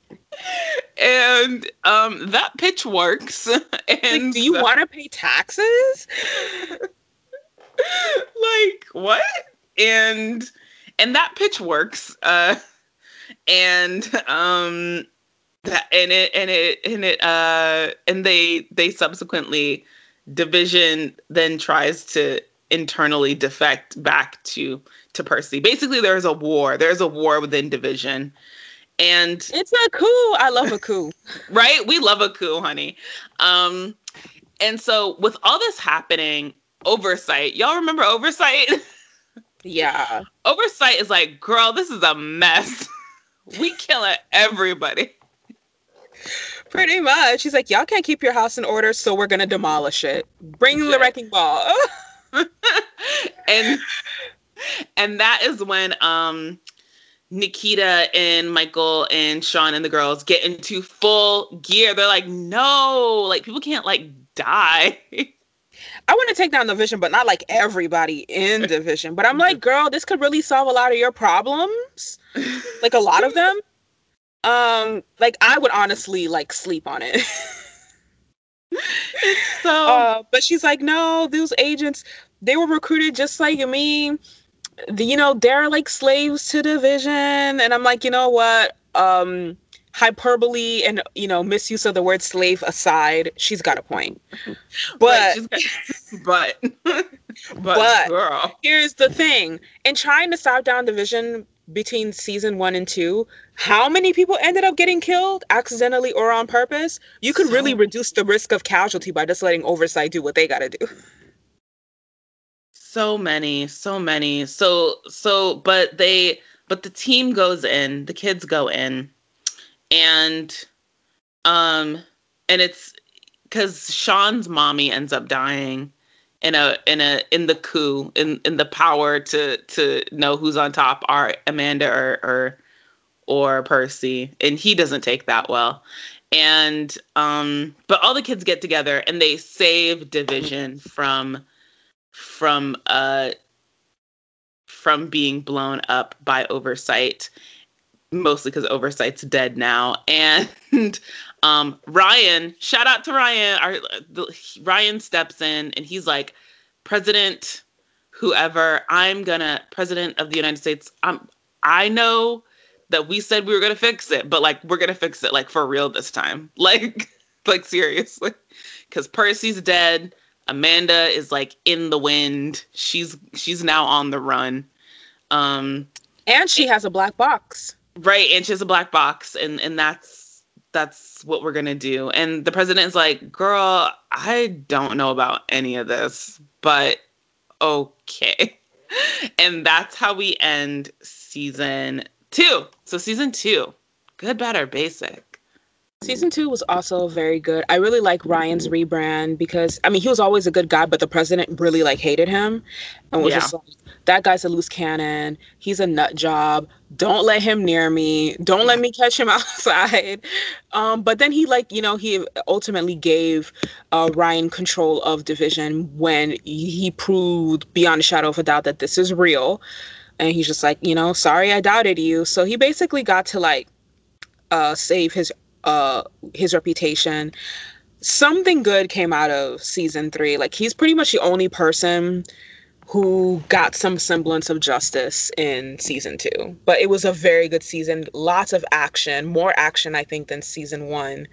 and um that pitch works. And like, do you want to pay taxes? like what? And and that pitch works. Uh and um that and it and it and it uh and they they subsequently division then tries to internally defect back to to Percy. Basically there's a war. There's a war within division and it's a coup. I love a coup. right? We love a coup, honey. Um, and so with all this happening, oversight, y'all remember oversight? yeah. Oversight is like, girl, this is a mess. we killing everybody. Pretty much. She's like, y'all can't keep your house in order, so we're gonna demolish it. Bring the wrecking ball. and and that is when um Nikita and Michael and Sean and the girls get into full gear. They're like, no, like people can't like die. I want to take down the vision, but not like everybody in division. But I'm like, girl, this could really solve a lot of your problems. Like a lot of them. Um, like I would honestly like sleep on it. so uh, but she's like, no, those agents, they were recruited just like me the, you know, they're like slaves to division. And I'm like, you know what? Um, hyperbole and you know misuse of the word slave aside she's got a point. But but. But, but girl. here's the thing. In trying to stop down division between season one and two how many people ended up getting killed accidentally or on purpose? You could so, really reduce the risk of casualty by just letting oversight do what they got to do. So many so many. So so but they but the team goes in the kids go in and um and it's because sean's mommy ends up dying in a in a in the coup in in the power to to know who's on top are amanda or or or percy. And he doesn't take that well. And um but all the kids get together and they save division from from uh from being blown up by oversight mostly because oversight's dead now and um ryan shout out to ryan our the, ryan steps in and he's like president whoever i'm gonna president of the united states i'm i know that we said we were gonna fix it but like we're gonna fix it like for real this time like like seriously because percy's dead Amanda is like in the wind. She's she's now on the run. Um and she has a black box. Right, and she has a black box and and that's that's what we're to do. And the president's like, "Girl, I don't know about any of this, but okay." And that's how we end season 2. So season 2, good, better, basic. Season two was also very good. I really like Ryan's rebrand because I mean he was always a good guy, but the president really like hated him and was yeah. just like, that guy's a loose cannon. He's a nut job. Don't let him near me. Don't let me catch him outside. Um, but then he like, you know, he ultimately gave uh, Ryan control of division when he proved beyond a shadow of a doubt that this is real. And he's just like, you know, sorry I doubted you. So he basically got to like uh, save his uh his reputation. Something good came out of season three. Like he's pretty much the only person who got some semblance of justice in season two. But it was a very good season. Lots of action more action i think than season one.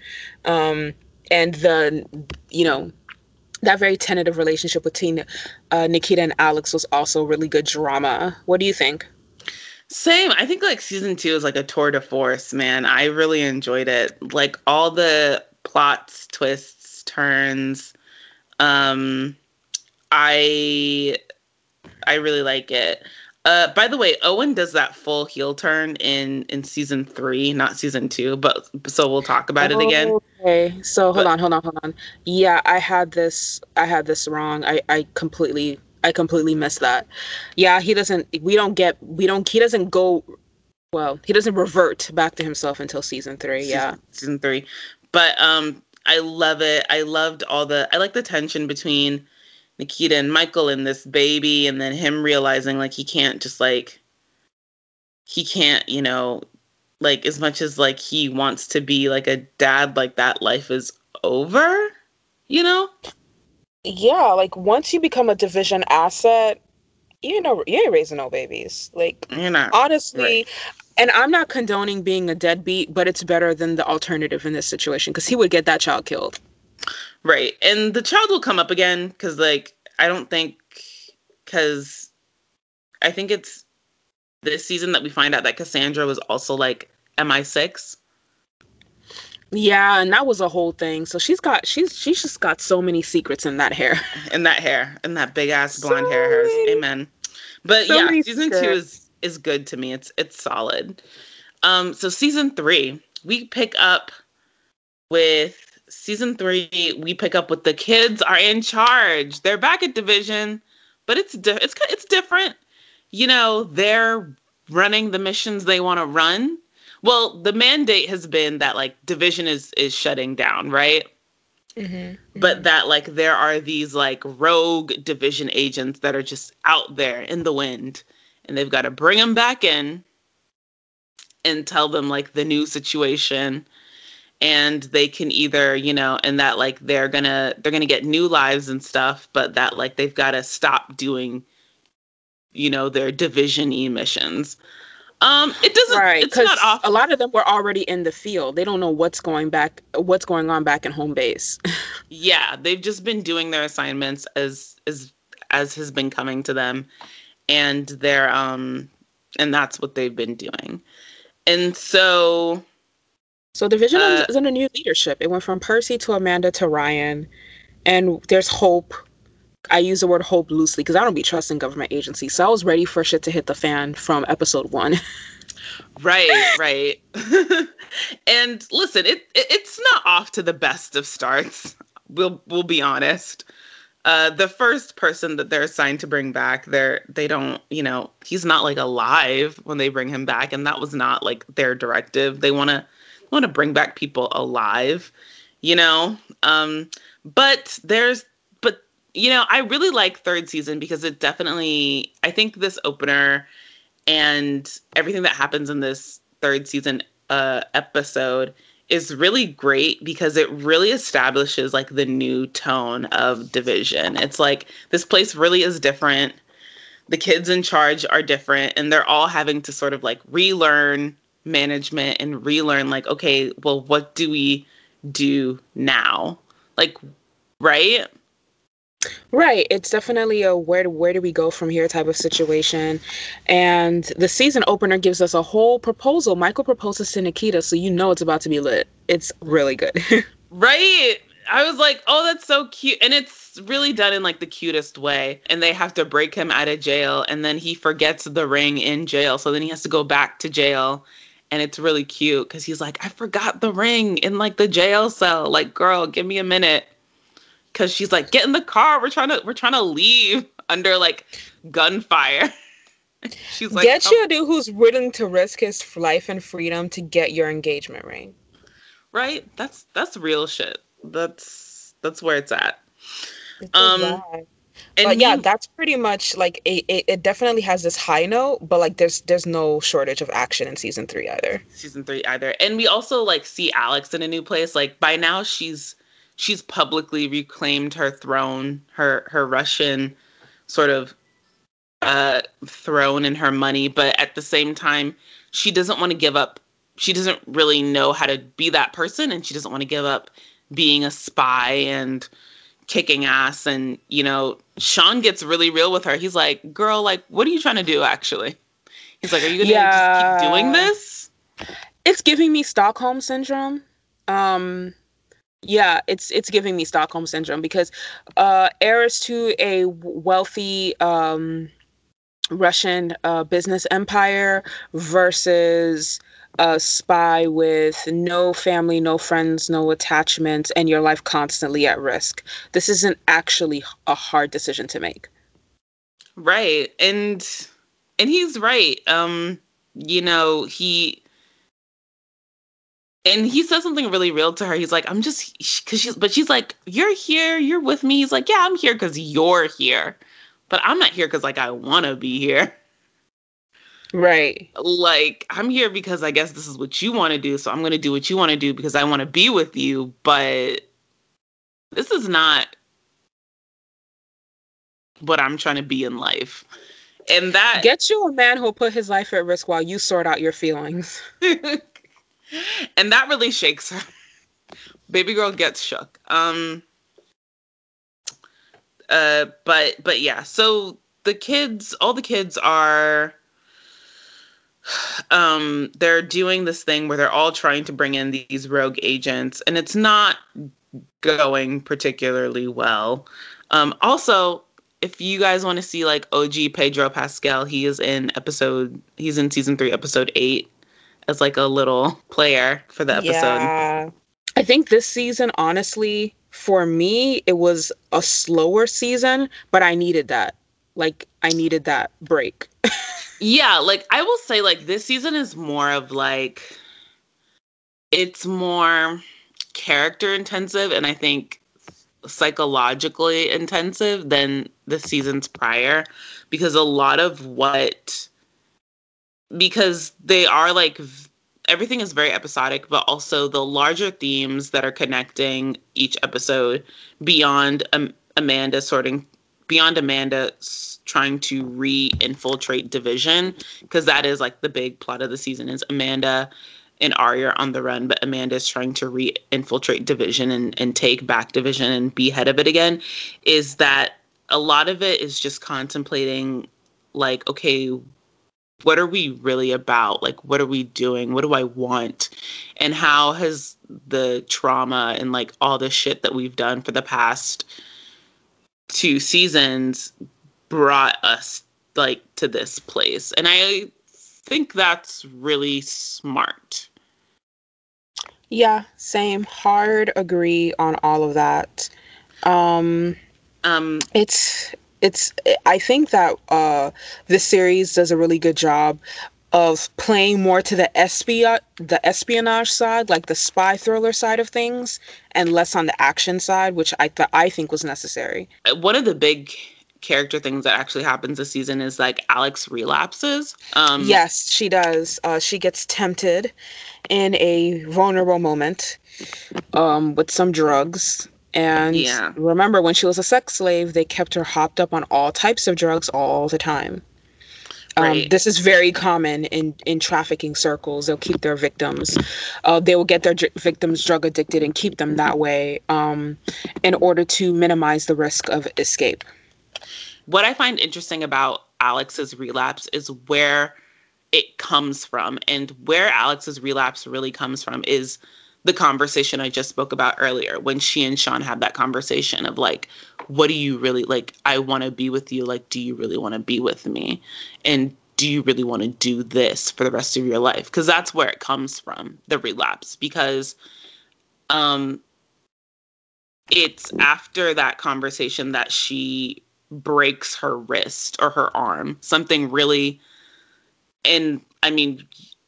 Um and the you know that very tentative relationship between uh, nikita and alex was also really good drama. What do you think same. I think like season two is like a tour de force, man. I really enjoyed it. Like all the plots, twists, turns. Um I I really like it. Uh by the way, Owen does that full heel turn in in season 3, not season 2, but so we'll talk about oh, it again. Okay, so hold but, on, hold on, hold on. Yeah, I had this. I had this wrong. I I completely I completely missed that. Yeah, he doesn't. We don't get. We don't. He doesn't go. Well, he doesn't revert back to himself until season three. Season, yeah, season three. But um, I love it. I loved all the. I like the tension between Nikita and Michael and this baby, and then him realizing like he can't just like. He can't, you know, like as much as like he wants to be like a dad, like that life is over. You know yeah, like once you become a division asset, you know you ain't raising no babies. Like you know, honestly, right. and I'm not condoning being a deadbeat, but it's better than the alternative in this situation because he would get that child killed. Right, and the child will come up again because like I don't think because I think it's this season that we find out that Cassandra was also like MI6. Yeah, and that was a whole thing. So she's got she's she's just got so many secrets in that hair. In that hair. In that big ass blonde so hair hers. Amen. But so yeah, season secrets. two is is good to me. It's it's solid. Um so season 3, we pick up with season 3, we pick up with the kids are in charge. They're back at division, but it's di- it's it's different. You know, they're running the missions they want to run well, the mandate has been that like division is is shutting down, right? Mm-hmm. But that like there are these like rogue division agents that are just out there in the wind, and they've got to bring them back in and tell them like the new situation and they can either you know and that like they're gonna they're gonna get new lives and stuff but that like they've got to stop doing you know their division e missions um, it doesn't. Right, it's not off. A lot of them were already in the field. They don't know what's going back, what's going on back in home base. yeah, they've just been doing their assignments as as as has been coming to them, and they're um, and that's what they've been doing, and so. So Division uh, is under new leadership. It went from Percy to Amanda to Ryan, and there's hope I use the word hope loosely because I don't be trusting government agencies. So I was ready for shit to hit the fan from episode one. right, right. and listen, it, it, it's not off to the best of starts. We'll we'll be honest. Uh, the first person that they're assigned to bring back, they're they don't, you know, he's not like alive when they bring him back, and that was not like their directive. They want to want to bring back people alive, you know. Um, but there's you know, I really like third season because it definitely, I think this opener and everything that happens in this third season uh, episode is really great because it really establishes like the new tone of division. It's like this place really is different. The kids in charge are different and they're all having to sort of like relearn management and relearn like okay, well what do we do now? Like right? Right. It's definitely a where where do we go from here type of situation. And the season opener gives us a whole proposal. Michael proposes to Nikita, so you know it's about to be lit. It's really good. right. I was like, oh, that's so cute. And it's really done in like the cutest way. And they have to break him out of jail. And then he forgets the ring in jail. So then he has to go back to jail. And it's really cute because he's like, I forgot the ring in like the jail cell. Like, girl, give me a minute because she's like, "Get in the car. We're trying to we're trying to leave under like gunfire." she's like, "Get oh. you a dude who's willing to risk his life and freedom to get your engagement ring." Right. That's that's real shit. That's that's where it's at. It's um. And but yeah, that's pretty much like it, it, it. definitely has this high note, but like there's there's no shortage of action in season three either. Season three either, and we also like see Alex in a new place. Like by now, she's she's publicly reclaimed her throne, her her Russian sort of uh, throne and her money, but at the same time, she doesn't want to give up. She doesn't really know how to be that person, and she doesn't want to give up being a spy and kicking ass. And you know, Sean gets really real with her. He's like, "Girl, like, what are you trying to do? Actually?" He's like, "Are you gonna yeah. just keep doing this?" It's giving me Stockholm syndrome. Um, yeah, it's it's giving me Stockholm syndrome because uh heiress to a wealthy um Russian uh, business empire versus a spy with no family, no friends, no attachments, and your life constantly at risk. This isn't actually a hard decision to make. Right. And and he's right. Um, you know, he and he says something really real to her. He's like, I'm just because she's, but she's like, You're here, you're with me. He's like, Yeah, I'm here because you're here, but I'm not here because like I want to be here. Right. Like, I'm here because I guess this is what you want to do. So I'm going to do what you want to do because I want to be with you. But this is not what I'm trying to be in life. And that. gets you a man who'll put his life at risk while you sort out your feelings. and that really shakes her. Baby girl gets shook. Um. Uh, but but yeah, so the kids, all the kids are um, they're doing this thing where they're all trying to bring in these rogue agents, and it's not going particularly well. Um, also, if you guys want to see like OG Pedro Pascal, he is in episode, he's in season three, episode eight, as like a little player for the episode. Yeah. I think this season, honestly, for me, it was a slower season, but I needed that. Like, I needed that break. yeah, like I will say like this season is more of like it's more character intensive and I think psychologically intensive than the seasons prior because a lot of what because they are like everything is very episodic but also the larger themes that are connecting each episode beyond um, Amanda sorting beyond Amanda trying to re-infiltrate division because that is like the big plot of the season is amanda and Ari on the run, but Amanda is trying to re-infiltrate division and, and take back division and be head of it again, is that a lot of it is just contemplating like, okay, what are we really about? Like, what are we doing? What do I want? And how has the trauma and like all the shit that we've done for the past two seasons brought us like to this place and i think that's really smart yeah same hard agree on all of that um um it's it's i think that uh this series does a really good job of playing more to the espionage the espionage side like the spy thriller side of things and less on the action side which i th- i think was necessary one of the big character things that actually happens this season is like Alex relapses. Um, yes, she does. Uh, she gets tempted in a vulnerable moment um, with some drugs. And yeah. remember, when she was a sex slave, they kept her hopped up on all types of drugs all the time. Um. This is very common in, in trafficking circles. They'll keep their victims. Uh, they will get their j- victims drug addicted and keep them that way um, in order to minimize the risk of escape what I find interesting about Alex's relapse is where it comes from. And where Alex's relapse really comes from is the conversation I just spoke about earlier when she and Sean had that conversation of like, what do you really like? I want to be with you. Like, do you really want to be with me? And do you really want to do this for the rest of your life? Because that's where it comes from, the relapse. Because um, it's after that conversation that she breaks her wrist or her arm. Something really and I mean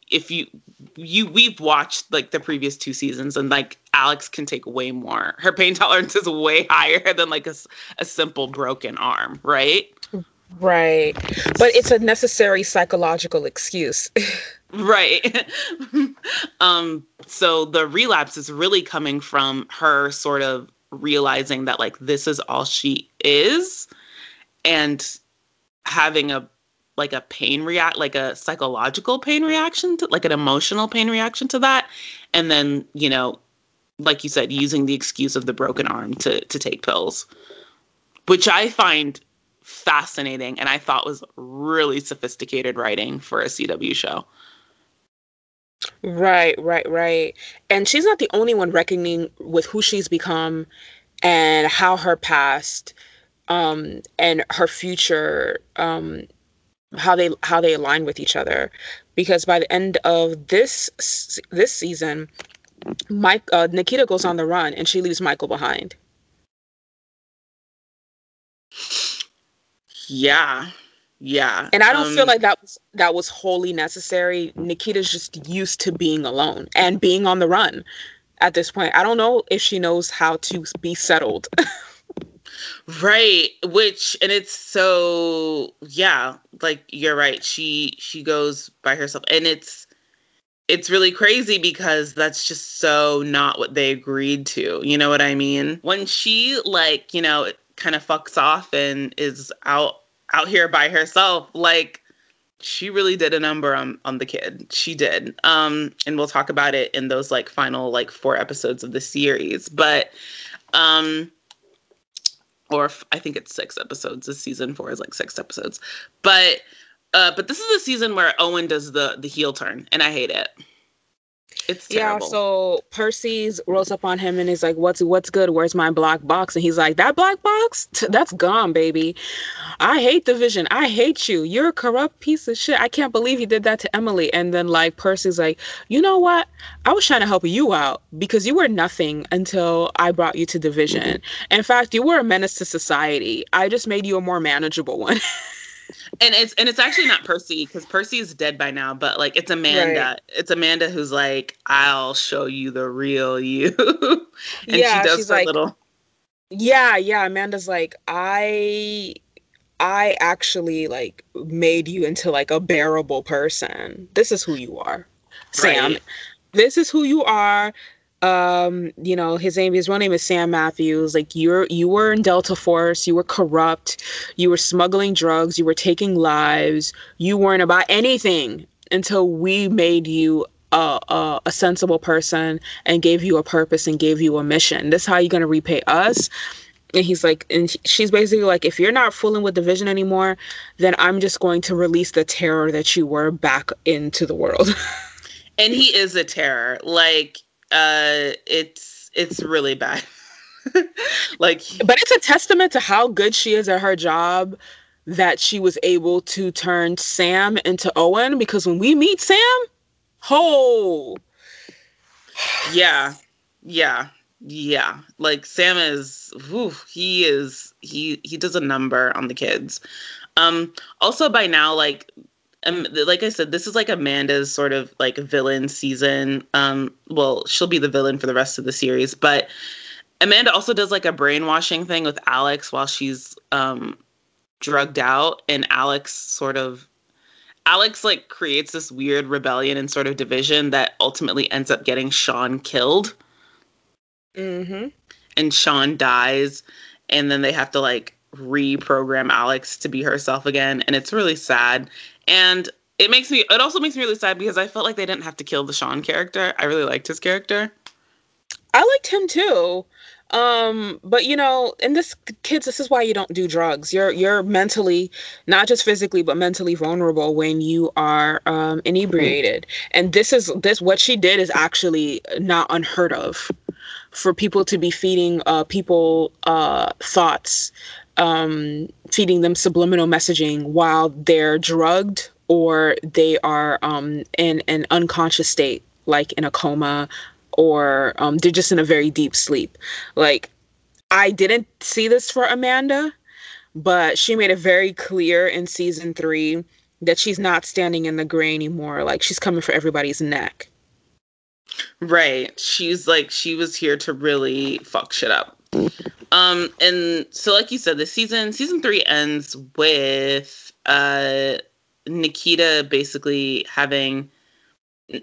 if you you we've watched like the previous two seasons and like Alex can take way more. Her pain tolerance is way higher than like a, a simple broken arm, right? Right. But it's a necessary psychological excuse. right. um so the relapse is really coming from her sort of realizing that like this is all she is and having a like a pain react like a psychological pain reaction to like an emotional pain reaction to that. And then you know like you said using the excuse of the broken arm to to take pills which i find fascinating and i thought was really sophisticated writing for a cw show. Right right right. And she's not the only one reckoning with who she's become and how her past um, and her future um, how they how they align with each other because by the end of this this season Mike uh, Nikita goes on the run and she leaves Michael behind. Yeah. Yeah. And I don't um, feel like that was that was wholly necessary. Nikita's just used to being alone and being on the run at this point. I don't know if she knows how to be settled. right, which and it's so yeah, like you're right. She she goes by herself and it's it's really crazy because that's just so not what they agreed to. You know what I mean? When she like, you know, kind of fucks off and is out out here by herself, like she really did a number on on the kid. She did. Um and we'll talk about it in those like final like four episodes of the series. But um or I think it's six episodes. This season 4 is like six episodes. But uh, but this is a season where Owen does the the heel turn, and I hate it. It's terrible. Yeah, so Percy's rolls up on him and he's like, "What's what's good? Where's my black box?" And he's like, "That black box? That's gone, baby. I hate Division. I hate you. You're a corrupt piece of shit. I can't believe you did that to Emily." And then like Percy's like, "You know what? I was trying to help you out because you were nothing until I brought you to Division. Mm-hmm. In fact, you were a menace to society. I just made you a more manageable one." and it's and it's actually not Percy because Percy is dead by now, but like it's Amanda. Right. It's Amanda who's like, "I'll show you the real you," and yeah, she does her like, little. Yeah, yeah. Amanda's like, I, I actually like made you into like a bearable person. This is who you are, Sam. Right. This is who you are um you know his name his real name is sam matthews. Like you're you were in delta force. You were corrupt. You were smuggling drugs. You were taking lives. You weren't about anything until we made you a, a, a sensible person and gave you a purpose and gave you a mission. This is how you're to repay us. And he's like and she's basically like if you're not fooling with Division anymore then i'm just going to release the terror that you were back into the world. And he is a terror. Like uh, it's it's really bad. like, but it's a testament to how good she is at her job that she was able to turn Sam into Owen. Because when we meet Sam, oh, yeah, yeah, yeah. Like Sam is, whew, he is, he he does a number on the kids. Um, also by now, like um, like I said, this is like Amanda's sort of like villain season. Um, well, she'll be the villain for the rest of the series, but Amanda also does like a brainwashing thing with Alex while she's um drugged out, and Alex sort of Alex like creates this weird rebellion and sort of division that ultimately ends up getting Sean killed. Mm-hmm. And Sean dies, and then they have to like reprogram Alex to be herself again, and it's really sad. And it makes me it also makes me really sad because I felt like they didn't have to kill the Sean character. I really liked his character. I liked him too. Um, but you know, in this kids, this is why you don't do drugs. You're you're mentally, not just physically, but mentally vulnerable when you are um inebriated. And this is this what she did is actually not unheard of for people to be feeding uh people uh thoughts um, feeding them subliminal messaging while they're drugged or they are um, in an unconscious state, like in a coma, or um, they're just in a very deep sleep. Like, I didn't see this for Amanda, but she made it very clear in season three that she's not standing in the gray anymore. Like, she's coming for everybody's neck. Right. She's like, she was here to really fuck shit up. Um, and so like you said, the season season three ends with uh Nikita basically having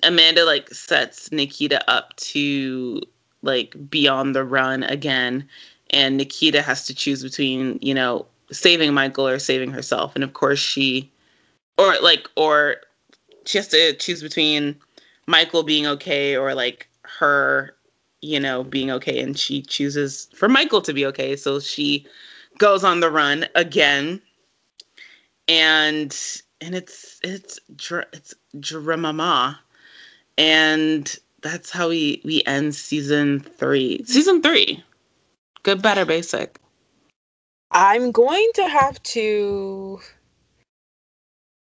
Amanda like sets Nikita up to like be on the run again, and Nikita has to choose between you know saving Michael or saving herself, and of course she, or like or she has to choose between Michael being okay or like her you know, being okay and she chooses for Michael to be okay. So she goes on the run again. And and it's it's it's Dramama. And that's how we we end season 3. Season 3. Good better basic. I'm going to have to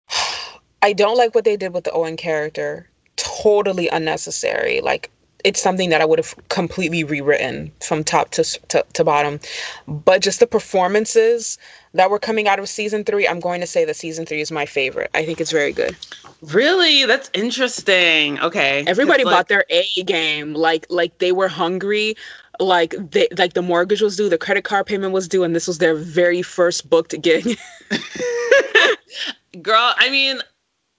I don't like what they did with the Owen character. Totally unnecessary. Like it's something that I would have completely rewritten from top to, to, to bottom. But just the performances that were coming out of season three, I'm going to say that season three is my favorite. I think it's very good. Really? That's interesting. Okay. Everybody like, bought their A game. Like like they were hungry. Like they like the mortgage was due, the credit card payment was due, and this was their very first booked gig. Girl, I mean,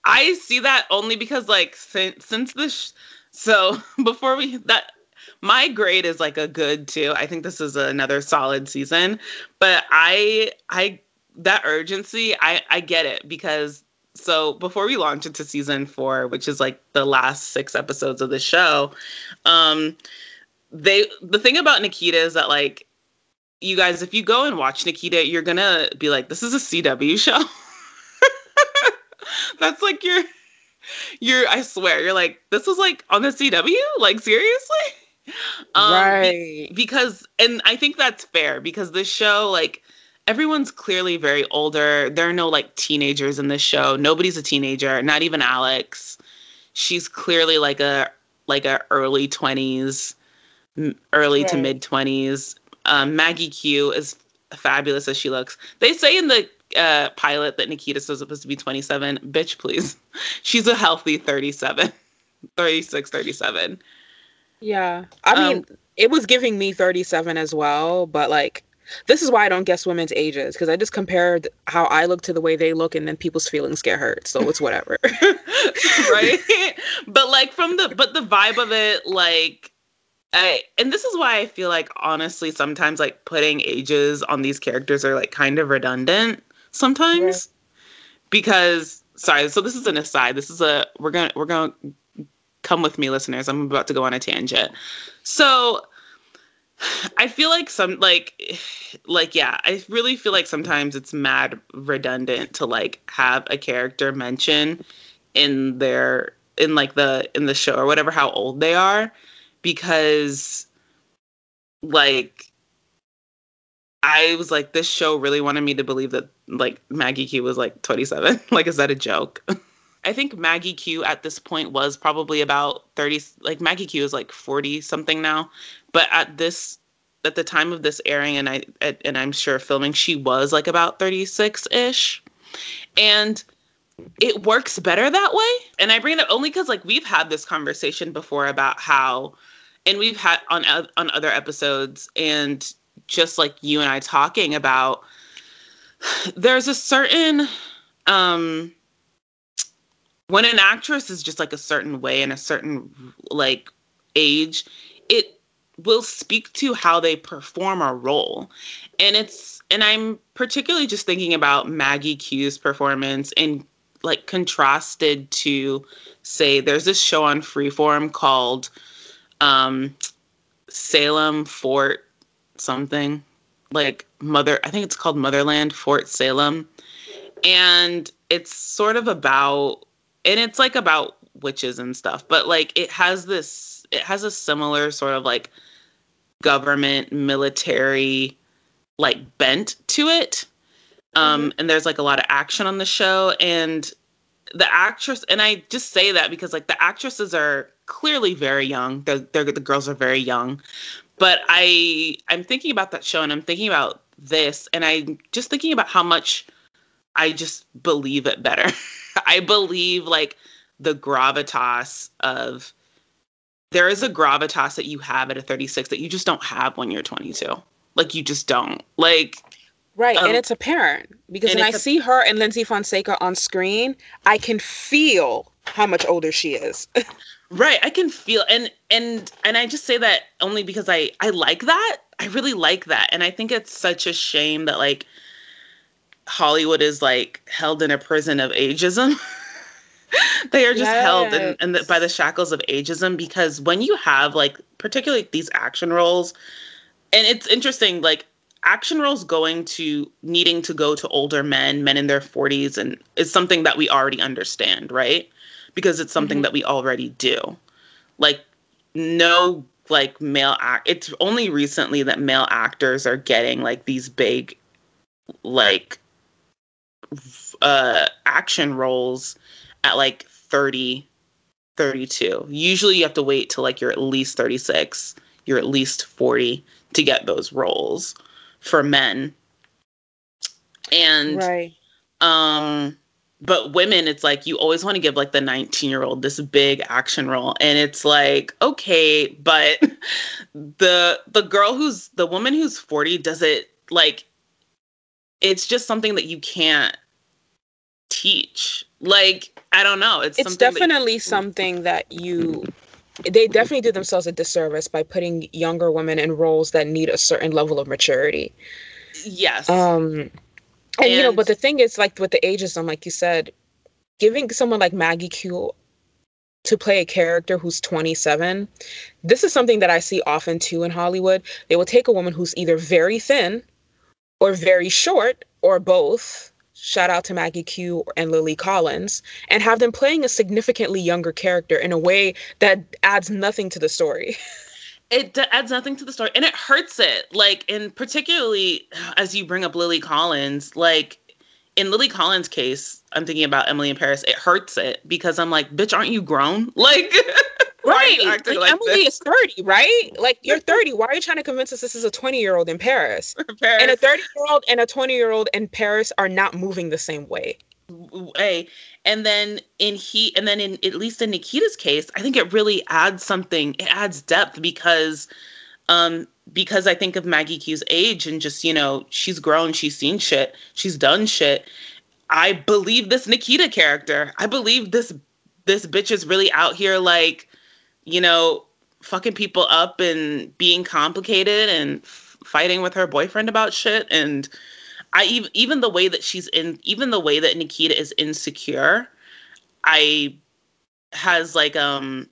I see that only because like since since the sh- so before we that my grade is like a good too. I think this is another solid season, but I I that urgency I I get it because so before we launch into season 4, which is like the last 6 episodes of the show, um they the thing about Nikita is that like you guys if you go and watch Nikita, you're to be like this is a CW show. That's like your you're I swear, you're like, this was like on the CW? Like seriously? Um, right. Be- because and I think that's fair because this show, like everyone's clearly very older. There are no like teenagers in this show. Nobody's a teenager, not even Alex. She's clearly like a like a early 20s, early right. to mid 20s. Um, Maggie Q is fabulous as she looks. They say in the uh, pilot that Nikita's supposed to be 27. Bitch, please. She's a healthy 37, 36, 37. Yeah. I um, mean, it was giving me 37 as well, but like, this is why I don't guess women's ages because I just compared how I look to the way they look, and then people's feelings get hurt. So it's whatever. right. but like, from the, but the vibe of it, like, I, and this is why I feel like honestly sometimes like putting ages on these characters are like kind of redundant sometimes yeah. because sorry so this is an aside. This is a we're gonna we're gonna come with me listeners. I'm about to go on a tangent. So i feel like some like like yeah i really feel like sometimes it's mad redundant to like have a character mention in their in like the in the show or whatever how old they are because like I was like, this show really wanted me to believe that like Maggie Q was like 27. like, is that a joke? I think Maggie Q at this point was probably about 30. Like Maggie Q is like 40 something now, but at this at the time of this airing, and I and I'm sure filming, she was like about 36 ish, and it works better that way. And I bring it up only because like we've had this conversation before about how, and we've had on on other episodes, and just like you and I talking about, there's a certain um when an actress is just like a certain way in a certain like age, it will speak to how they perform a role. And it's and I'm particularly just thinking about Maggie Q's performance and like contrasted to say there's this show on Freeform called um Salem Fort something like mother i think it's called motherland fort salem. And it's sort of about and it's like about witches and stuff but like it has this it has a similar sort of like government military like bent to it. Um mm-hmm. and there's like a lot of action on the show and the actress and i just say that because like the actresses are clearly very young. They're, they're the girls are very young but I I'm thinking about that show and I'm thinking about this and I'm just thinking about how much I just believe it better. I believe like the gravitas of there is a gravitas that you have at a 36 that you just don't have when you're 22. Like you just don't. Like Right, um, and it's apparent because when I a- see her and Lyndsy Fonseca on screen, I can feel how much older she is. Right, I can feel and and and I just say that only because I I like that. I really like that. And I think it's such a shame that like Hollywood is like held in a prison of ageism. they are just yes. held in, in the, by the shackles of ageism because when you have like particularly these action roles and it's interesting like action roles going to needing to go to older men men in their 40s and is something that we already understand right because it's something mm-hmm. that we already do. Like no like male act it's only recently that male actors are getting like these big like uh action roles at like 30, 32. Usually you have to wait till like you're at least 36, you're at least 40 to get those roles for men. And Right. um but women it's like you always want to give like the 19 year old this big action role and it's like okay but the the girl who's the woman who's 40 does it like it's just something that you can't teach. Like i don't know it's, It's something that- definitely something that you they definitely do themselves a disservice by putting younger women in roles that need a certain level of maturity. yes. Um and, you know, but the thing is like with the ageism, like you said, giving someone like Maggie Q to play a character who's 27, this is something that I see often too in Hollywood. They will take a woman who's either very thin or very short or both. Shout out to Maggie Q and Lily Collins, and have them playing a significantly younger character in a way that adds nothing to the story. it d- adds nothing to the story and it hurts it like and particularly uh, as you bring up lily collins like in lily collins case i'm thinking about emily in paris it hurts it because i'm like bitch aren't you grown like why are you acting Like, like, Emily this? is 30, right? Like you're 30. Why are you trying to convince us this is a 20 year old in Paris? Paris, And a 30 year old and a 20 year old in Paris are not moving the same way. way and then in he and then in at least in nikita's case i think it really adds something. It adds depth because um because i think of maggie q's age and just you know she's grown she's seen shit she's done shit. I believe this nikita character. I believe this this bitch is really out here like you know fucking people up and being complicated and f- fighting with her boyfriend about shit and I even even the way that she's in even the way that Nikita is insecure, I has like um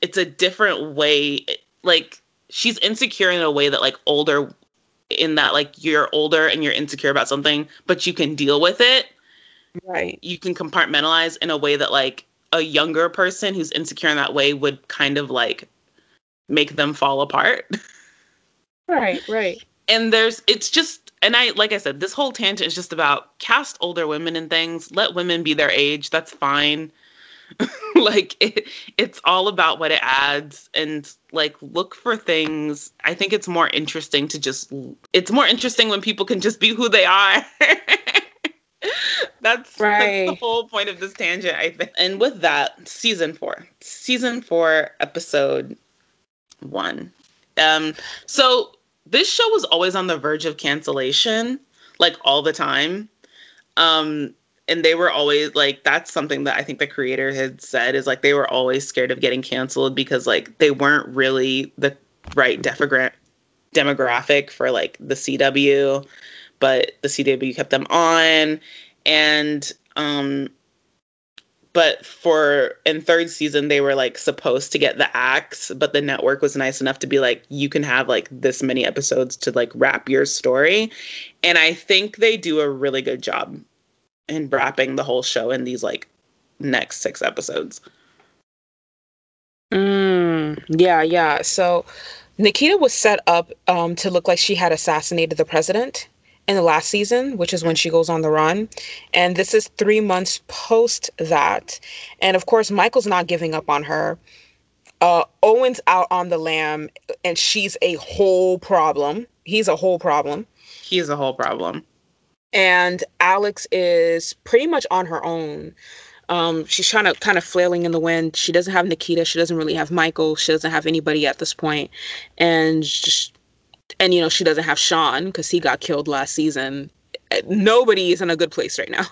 it's a different way like she's insecure in a way that like older in that like you're older and you're insecure about something but you can deal with it Right. you can compartmentalize in a way that like a younger person who's insecure in that way would kind of like make them fall apart Right. Right. and there's it's just and i like i said this whole tangent is just about cast older women and things let women be their age that's fine. Like it, it's all about what it adds and like look for things. I think it's more interesting to just it's more interesting when people can just be who they are. That's, Right. that's the whole point of this tangent i think. And with that season four season four episode one. Um so this show was always on the verge of cancellation like all the time. Um and they were always like that's something that i think the creator had said is like they were always scared of getting canceled because like they weren't really the right demogra- demographic for like the cw but the cw kept them on. And um but for in third season they were like supposed to get the axe but the network was nice enough to be like you can have like this many episodes to like wrap your story and i think they do a really good job in wrapping the whole show in these like next six episodes Mm, yeah. Yeah. So Nikita was set up um, to look like she had assassinated the president in the last season, which is when she goes on the run. And this is three months post that. And of course, Michael's not giving up on her. Uh, Owen's out on the lam, and she's a whole problem. He's a whole problem. He's a whole problem and Alex is pretty much on her own. Um, she's trying to kind of flailing in the wind. She doesn't have Nikita. She doesn't really have Michael. She doesn't have anybody at this point, and just, and you know she doesn't have Sean because he got killed last season. Uh, Nobody is in a good place right now,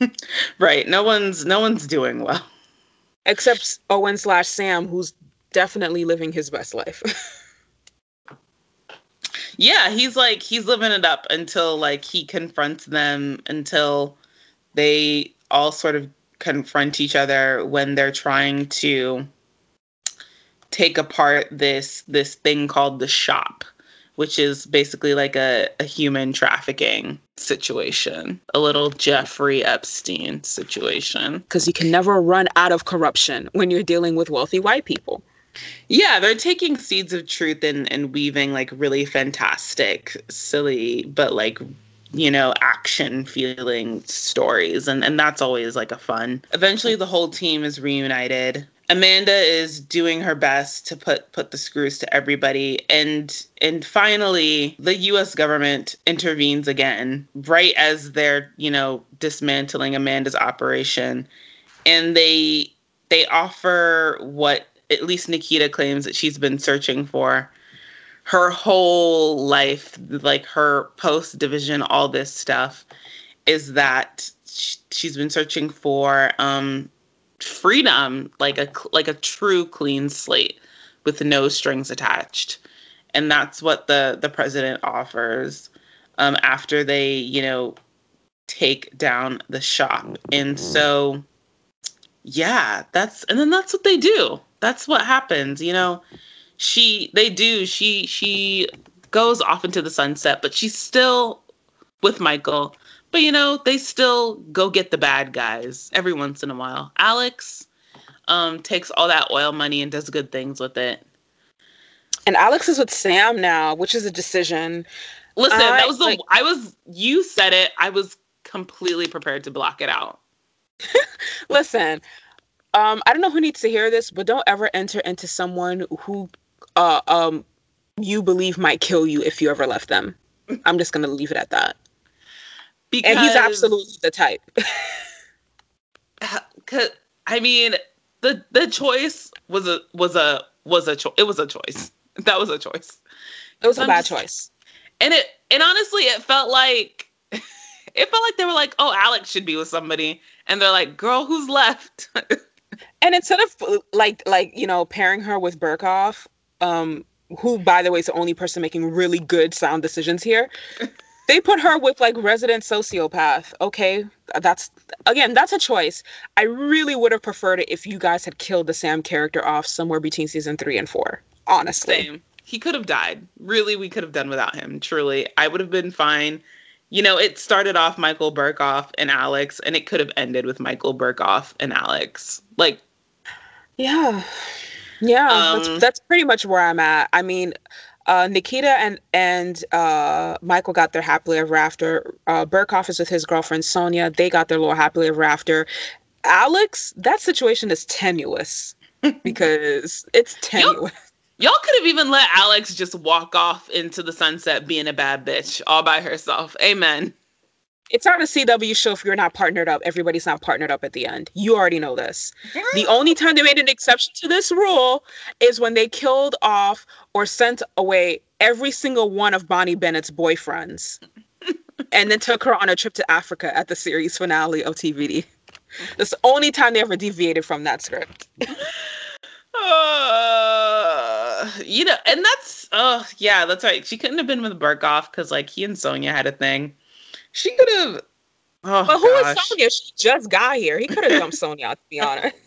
right no one's no one's doing well except Owen slash Sam, who's definitely living his best life. yeah he's like he's living it up until like he confronts them until they all sort of confront each other when they're trying to take apart this this thing called the shop which is basically like a, a human trafficking situation a little jeffrey epstein situation Because you can never run out of corruption when you're dealing with wealthy white people. Yeah, they're taking seeds of truth and, and weaving like really fantastic, silly, but like you know, action feeling stories. And, and that's always like a fun. Eventually, the whole team is reunited. Amanda is doing her best to put put the screws to everybody. And and finally the US government intervenes again right as they're, you know, dismantling Amanda's operation. And they they offer what at least Nikita claims that she's been searching for. Her whole life, like her post division, all this stuff, is that she's been searching for um, freedom, like a like a true clean slate with no strings attached, and that's what the the president offers um, after they, you know, take down the shop, and so yeah, that's and then that's what they do. That's what happens, you know. She they do she she goes off into the sunset but she's still with michael but you know they still go get the bad guys every once in a while. Alex um takes all that oil money and does good things with it. And alex is with sam now which is a decision. Listen that was the like, i was you said it. I was completely prepared to block it out. Listen um, I don't know who needs to hear this, but don't ever enter into someone who uh, um, you believe might kill you if you ever left them. I'm just gonna leave it at that. Because and he's absolutely the type. Cause I mean, the the choice was a was a was a choice. It was a choice. That was a choice. It was a bad just, choice. And it and honestly, it felt like it felt like they were like, "Oh, Alex should be with somebody," and they're like, "Girl, who's left?" and instead of like like you know pairing her with Birkhoff, um, who by the way is the only person making really good sound decisions here. They put her with like resident sociopath. Okay, that's again, that's a choice. I really would have preferred it if you guys had killed the Sam character off somewhere between season three and four. Honestly, Same. he could have died. Really, we could have done without him. Truly, I would have been fine. You know, it started off Michael Birkhoff and Alex, and it could have ended with Michael Birkhoff and Alex. Like, yeah. Yeah, um, that's, that's pretty much where I'm at. I mean, uh, Nikita and and uh, Michael got their happily ever after. Uh, is with his girlfriend Sonya. They got their little happily ever after. Alex, that situation is tenuous because it's tenuous. Y'all, y'all could have even let Alex just walk off into the sunset being a bad bitch all by herself. Amen it's not a CW show if you're not partnered up. Everybody's not partnered up at the end. You already know this. The only time they made an exception to this rule is when they killed off or sent away every single one of Bonnie Bennett's boyfriends and then took her on a trip to Africa at the series finale of TVD. That's the only time they ever deviated from that script. Uh, you know, and that's, oh, yeah, that's right. She couldn't have been with Birkhoff because, like, he and Sonya had a thing. She could have. Oh, but who gosh. is Sonya? She just got here. He could have dumped Sonya, to be honest.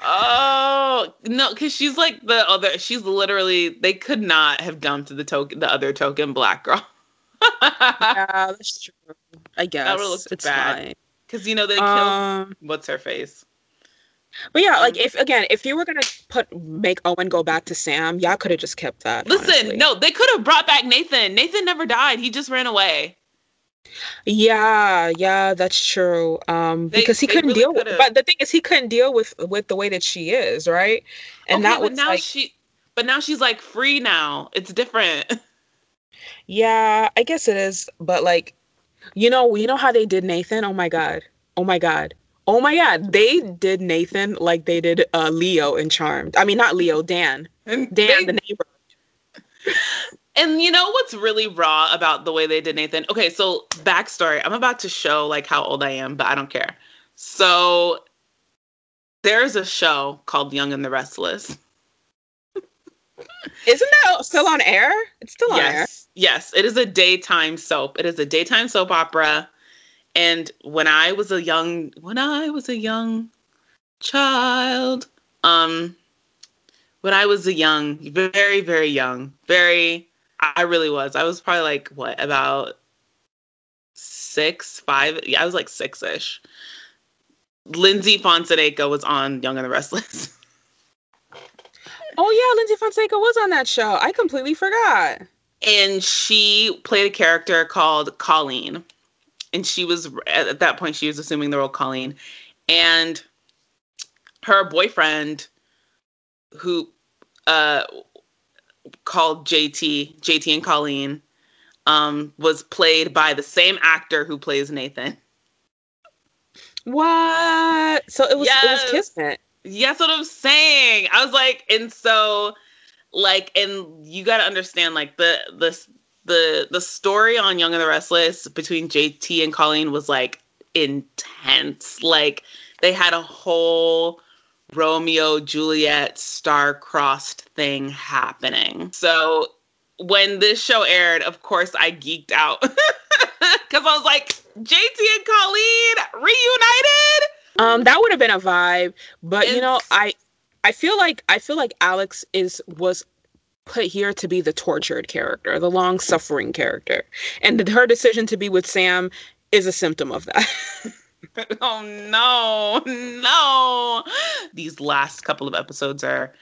oh no, because she's like the other. She's literally. They could not have dumped the token, the other token black girl. yeah, that's true. I guess that would look bad. Because you know they killed. Um, what's her face? But yeah, like um, if again, if you were gonna put make Owen go back to Sam, y'all could have just kept that. Listen, honestly. no, they could have brought back Nathan. Nathan never died. He just ran away. Yeah, yeah, that's true. Um, they, because he couldn't really deal with. But the thing is, he couldn't deal with with the way that she is, right? And okay, that was now like, she. But now she's like free. Now it's different. Yeah, I guess it is. But like, you know, you know how they did Nathan. Oh my god. Oh my god Oh my god, they did Nathan like they did uh, Leo in Charmed. I mean, not Leo, Dan. Dan, they, the neighbor. And you know what's really raw about the way they did Nathan? Okay, so backstory. I'm about to show like how old I am, but I don't care. So there's a show called Young and the Restless. Isn't that still on air? It's still on yes. air. Yes, it is a daytime soap. It is a daytime soap opera and when I was a young when I was a young child, um when I was a young, very, very young, very I really was. I was probably like what, about six, five yeah, I was like six ish. Lyndsy Fonseca was on Young and the Restless. Oh yeah, Lyndsy Fonseca was on that show. I completely forgot. And she played a character called Colleen. And she was at that point she was assuming the role Colleen. And her boyfriend who uh called JT, JT and Colleen, um, was played by the same actor who plays Nathan. What? So it was yes. it was Kismet. Yeah, that's what I'm saying. I was like, and so, like, and you got to understand, like, the the the the story on Young and the Restless between JT and Colleen was like intense. Like, they had a whole Romeo Juliet star-crossed thing happening. So when this show aired, of course, I geeked out because I was like, JT and Colleen reunited. Um, that would have been a vibe, but it's... you know, I, I feel like I feel like Alex is was put here to be the tortured character, the long suffering character, and her decision to be with Sam is a symptom of that. oh no, no! These last couple of episodes are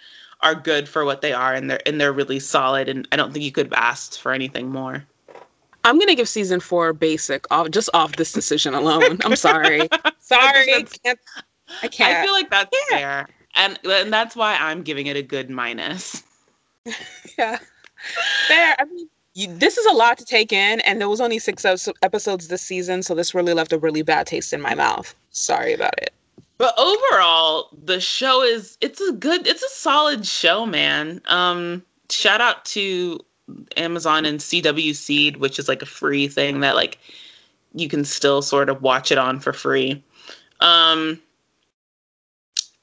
are good for what they are, and they're and they're really solid. And I don't think you could have asked for anything more. I'm gonna give season four basic off just off this decision alone. I'm sorry. sorry. I can't, I can't. I feel like that's yeah. fair. And and that's why I'm giving it a good minus. yeah. Fair. I mean you, this is a lot to take in, and there was only six episodes this season, so this really left a really bad taste in my mouth. Sorry about it. But overall, the show is it's a good, it's a solid show, man. Um, shout out to Amazon and CW Seed, which is like a free thing that like you can still sort of watch it on for free. Um,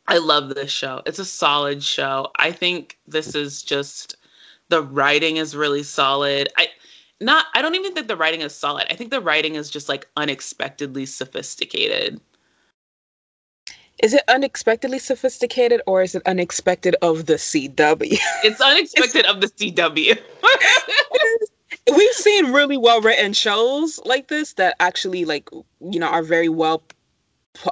I love this show. It's a solid show. I think this is just the writing is really solid. I not I don't even think the writing is solid. I think the writing is just like unexpectedly sophisticated. Is it unexpectedly sophisticated or is it unexpected of the CW? It's unexpected it's, of the CW. We've seen really well written shows like this that actually like you know are very well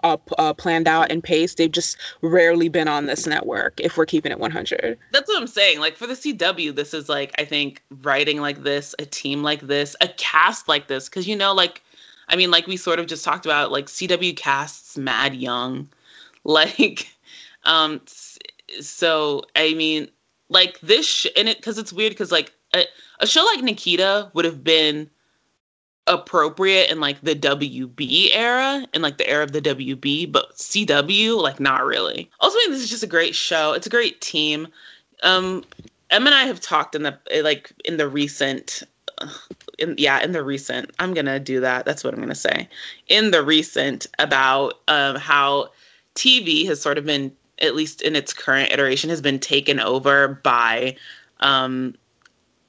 uh, uh, planned out and paced. They've just rarely been on this network. If we're keeping it 100, that's what I'm saying. Like for the CW, this is like I think writing like this, a team like this, a cast like this, because you know, like I mean, like we sort of just talked about, like CW casts mad young, like um, so I mean, like this, sh- and it because it's weird because like a, a show like Nikita would have been appropriate in like the WB era in like the era of the WB, but CW like not really. Mean, this is just a great show. It's a great team. Um, Em and I have talked in the like in the recent. in, yeah, in the recent, I'm gonna do that. That's what I'm gonna say. In the recent, about um, how TV has sort of been, at least in its current iteration, has been taken over by um,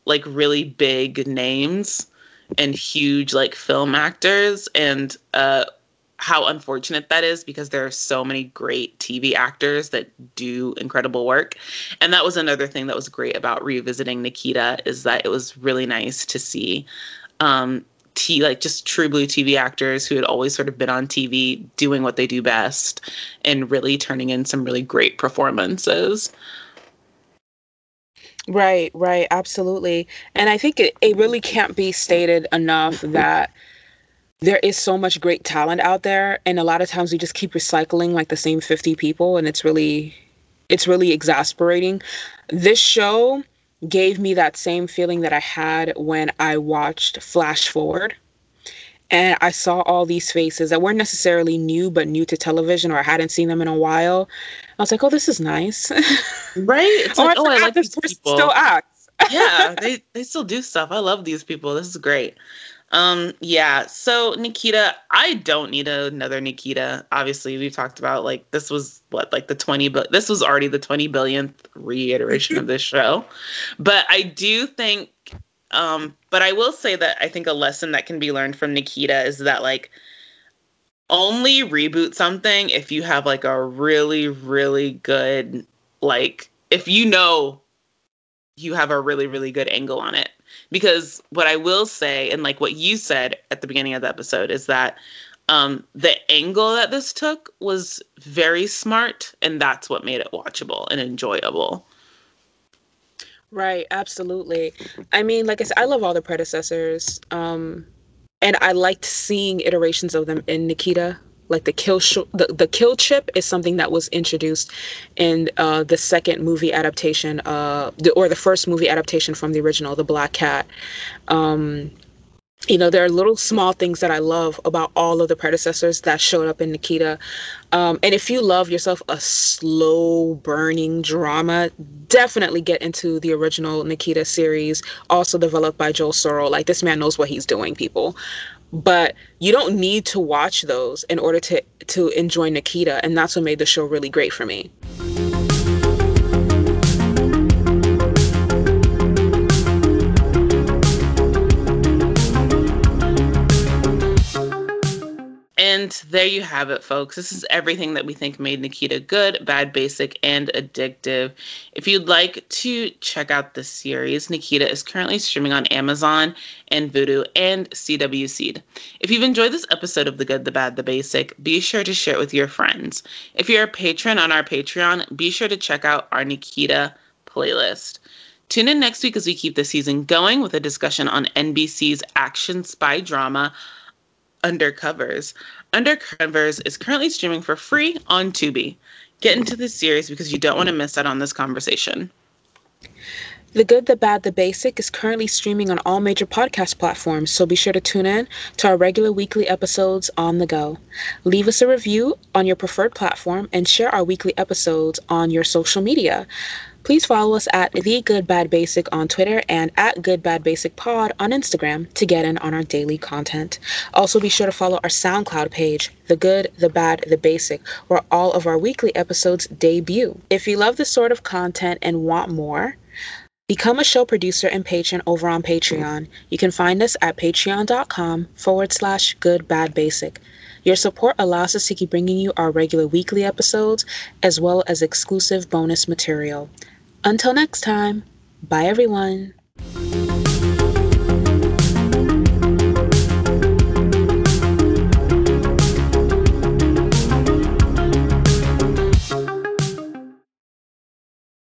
like really big names and huge like film actors and uh how unfortunate that is because there are so many great TV actors that do incredible work. And that was another thing that was great about revisiting Nikita is that it was really nice to see um t like just true blue TV actors who had always sort of been on TV doing what they do best and really turning in some really great performances. Right, right, absolutely. And I think it, it really can't be stated enough that there is so much great talent out there and a lot of times we just keep recycling like the same 50 people and it's really it's really exasperating. This show gave me that same feeling that I had when I watched Flash Forward and I saw all these faces that weren't necessarily new, but new to television, or I hadn't seen them in a while. I was like, "Oh, this is nice." Right? It's like, oh, I like this person still acts. yeah, they they still do stuff. I love these people. This is great. Um, yeah. So Nikita, I don't need another Nikita. Obviously, we've talked about like this was what like the twenty, but this was already the twenty billionth reiteration of this show. But I do think um, but I will say that I think a lesson that can be learned from Nikita is that like only reboot something if you have like a really really good like if you know you have a really really good angle on it. Because what i will say and like what you said at the beginning of the episode is that um the angle that this took was very smart and that's what made it watchable and enjoyable Right, absolutely. I mean, like I said, I love all the predecessors. Um and I liked seeing iterations of them in Nikita. Like the kill sh- the, the kill chip is something that was introduced in uh, the second movie adaptation, uh, the, or the first movie adaptation from the original, The Black Cat. Um, you know, there are little small things that I love about all of the predecessors that showed up in Nikita. Um, and if you love yourself a slow burning drama, definitely get into the original Nikita series, also developed by Joel Surnow. Like, this man knows what he's doing, people. But you don't need to watch those in order to, to enjoy Nikita. And that's what made the show really great for me. And there you have it, folks. This is everything that we think made Nikita good, bad, basic, and addictive. If you'd like to check out this series, Nikita is currently streaming on Amazon and Vudu and CW Seed. If you've enjoyed this episode of The Good, the Bad, the Basic, be sure to share it with your friends. If you're a patron on our Patreon, be sure to check out our Nikita playlist. Tune in next week as we keep the season going with a discussion on NBC's action spy drama Undercovers. Undercovers is currently streaming for free on Tubi. Get into this series because you don't want to miss out on this conversation. The Good, the Bad, the Basic is currently streaming on all major podcast platforms, so be sure to tune in to our regular weekly episodes on the go. Leave us a review on your preferred platform and share our weekly episodes on your social media. Please follow us at The Good Bad Basic on Twitter and at Good Bad Basic Pod on Instagram to get in on our daily content. Also, be sure to follow our SoundCloud page, The Good, The Bad, The Basic, where all of our weekly episodes debut. If you love this sort of content and want more, Become a show producer and patron over on Patreon. You can find us at patreon.com forward slash good bad basic. Your support allows us to keep bringing you our regular weekly episodes as well as exclusive bonus material. Until next time, bye everyone.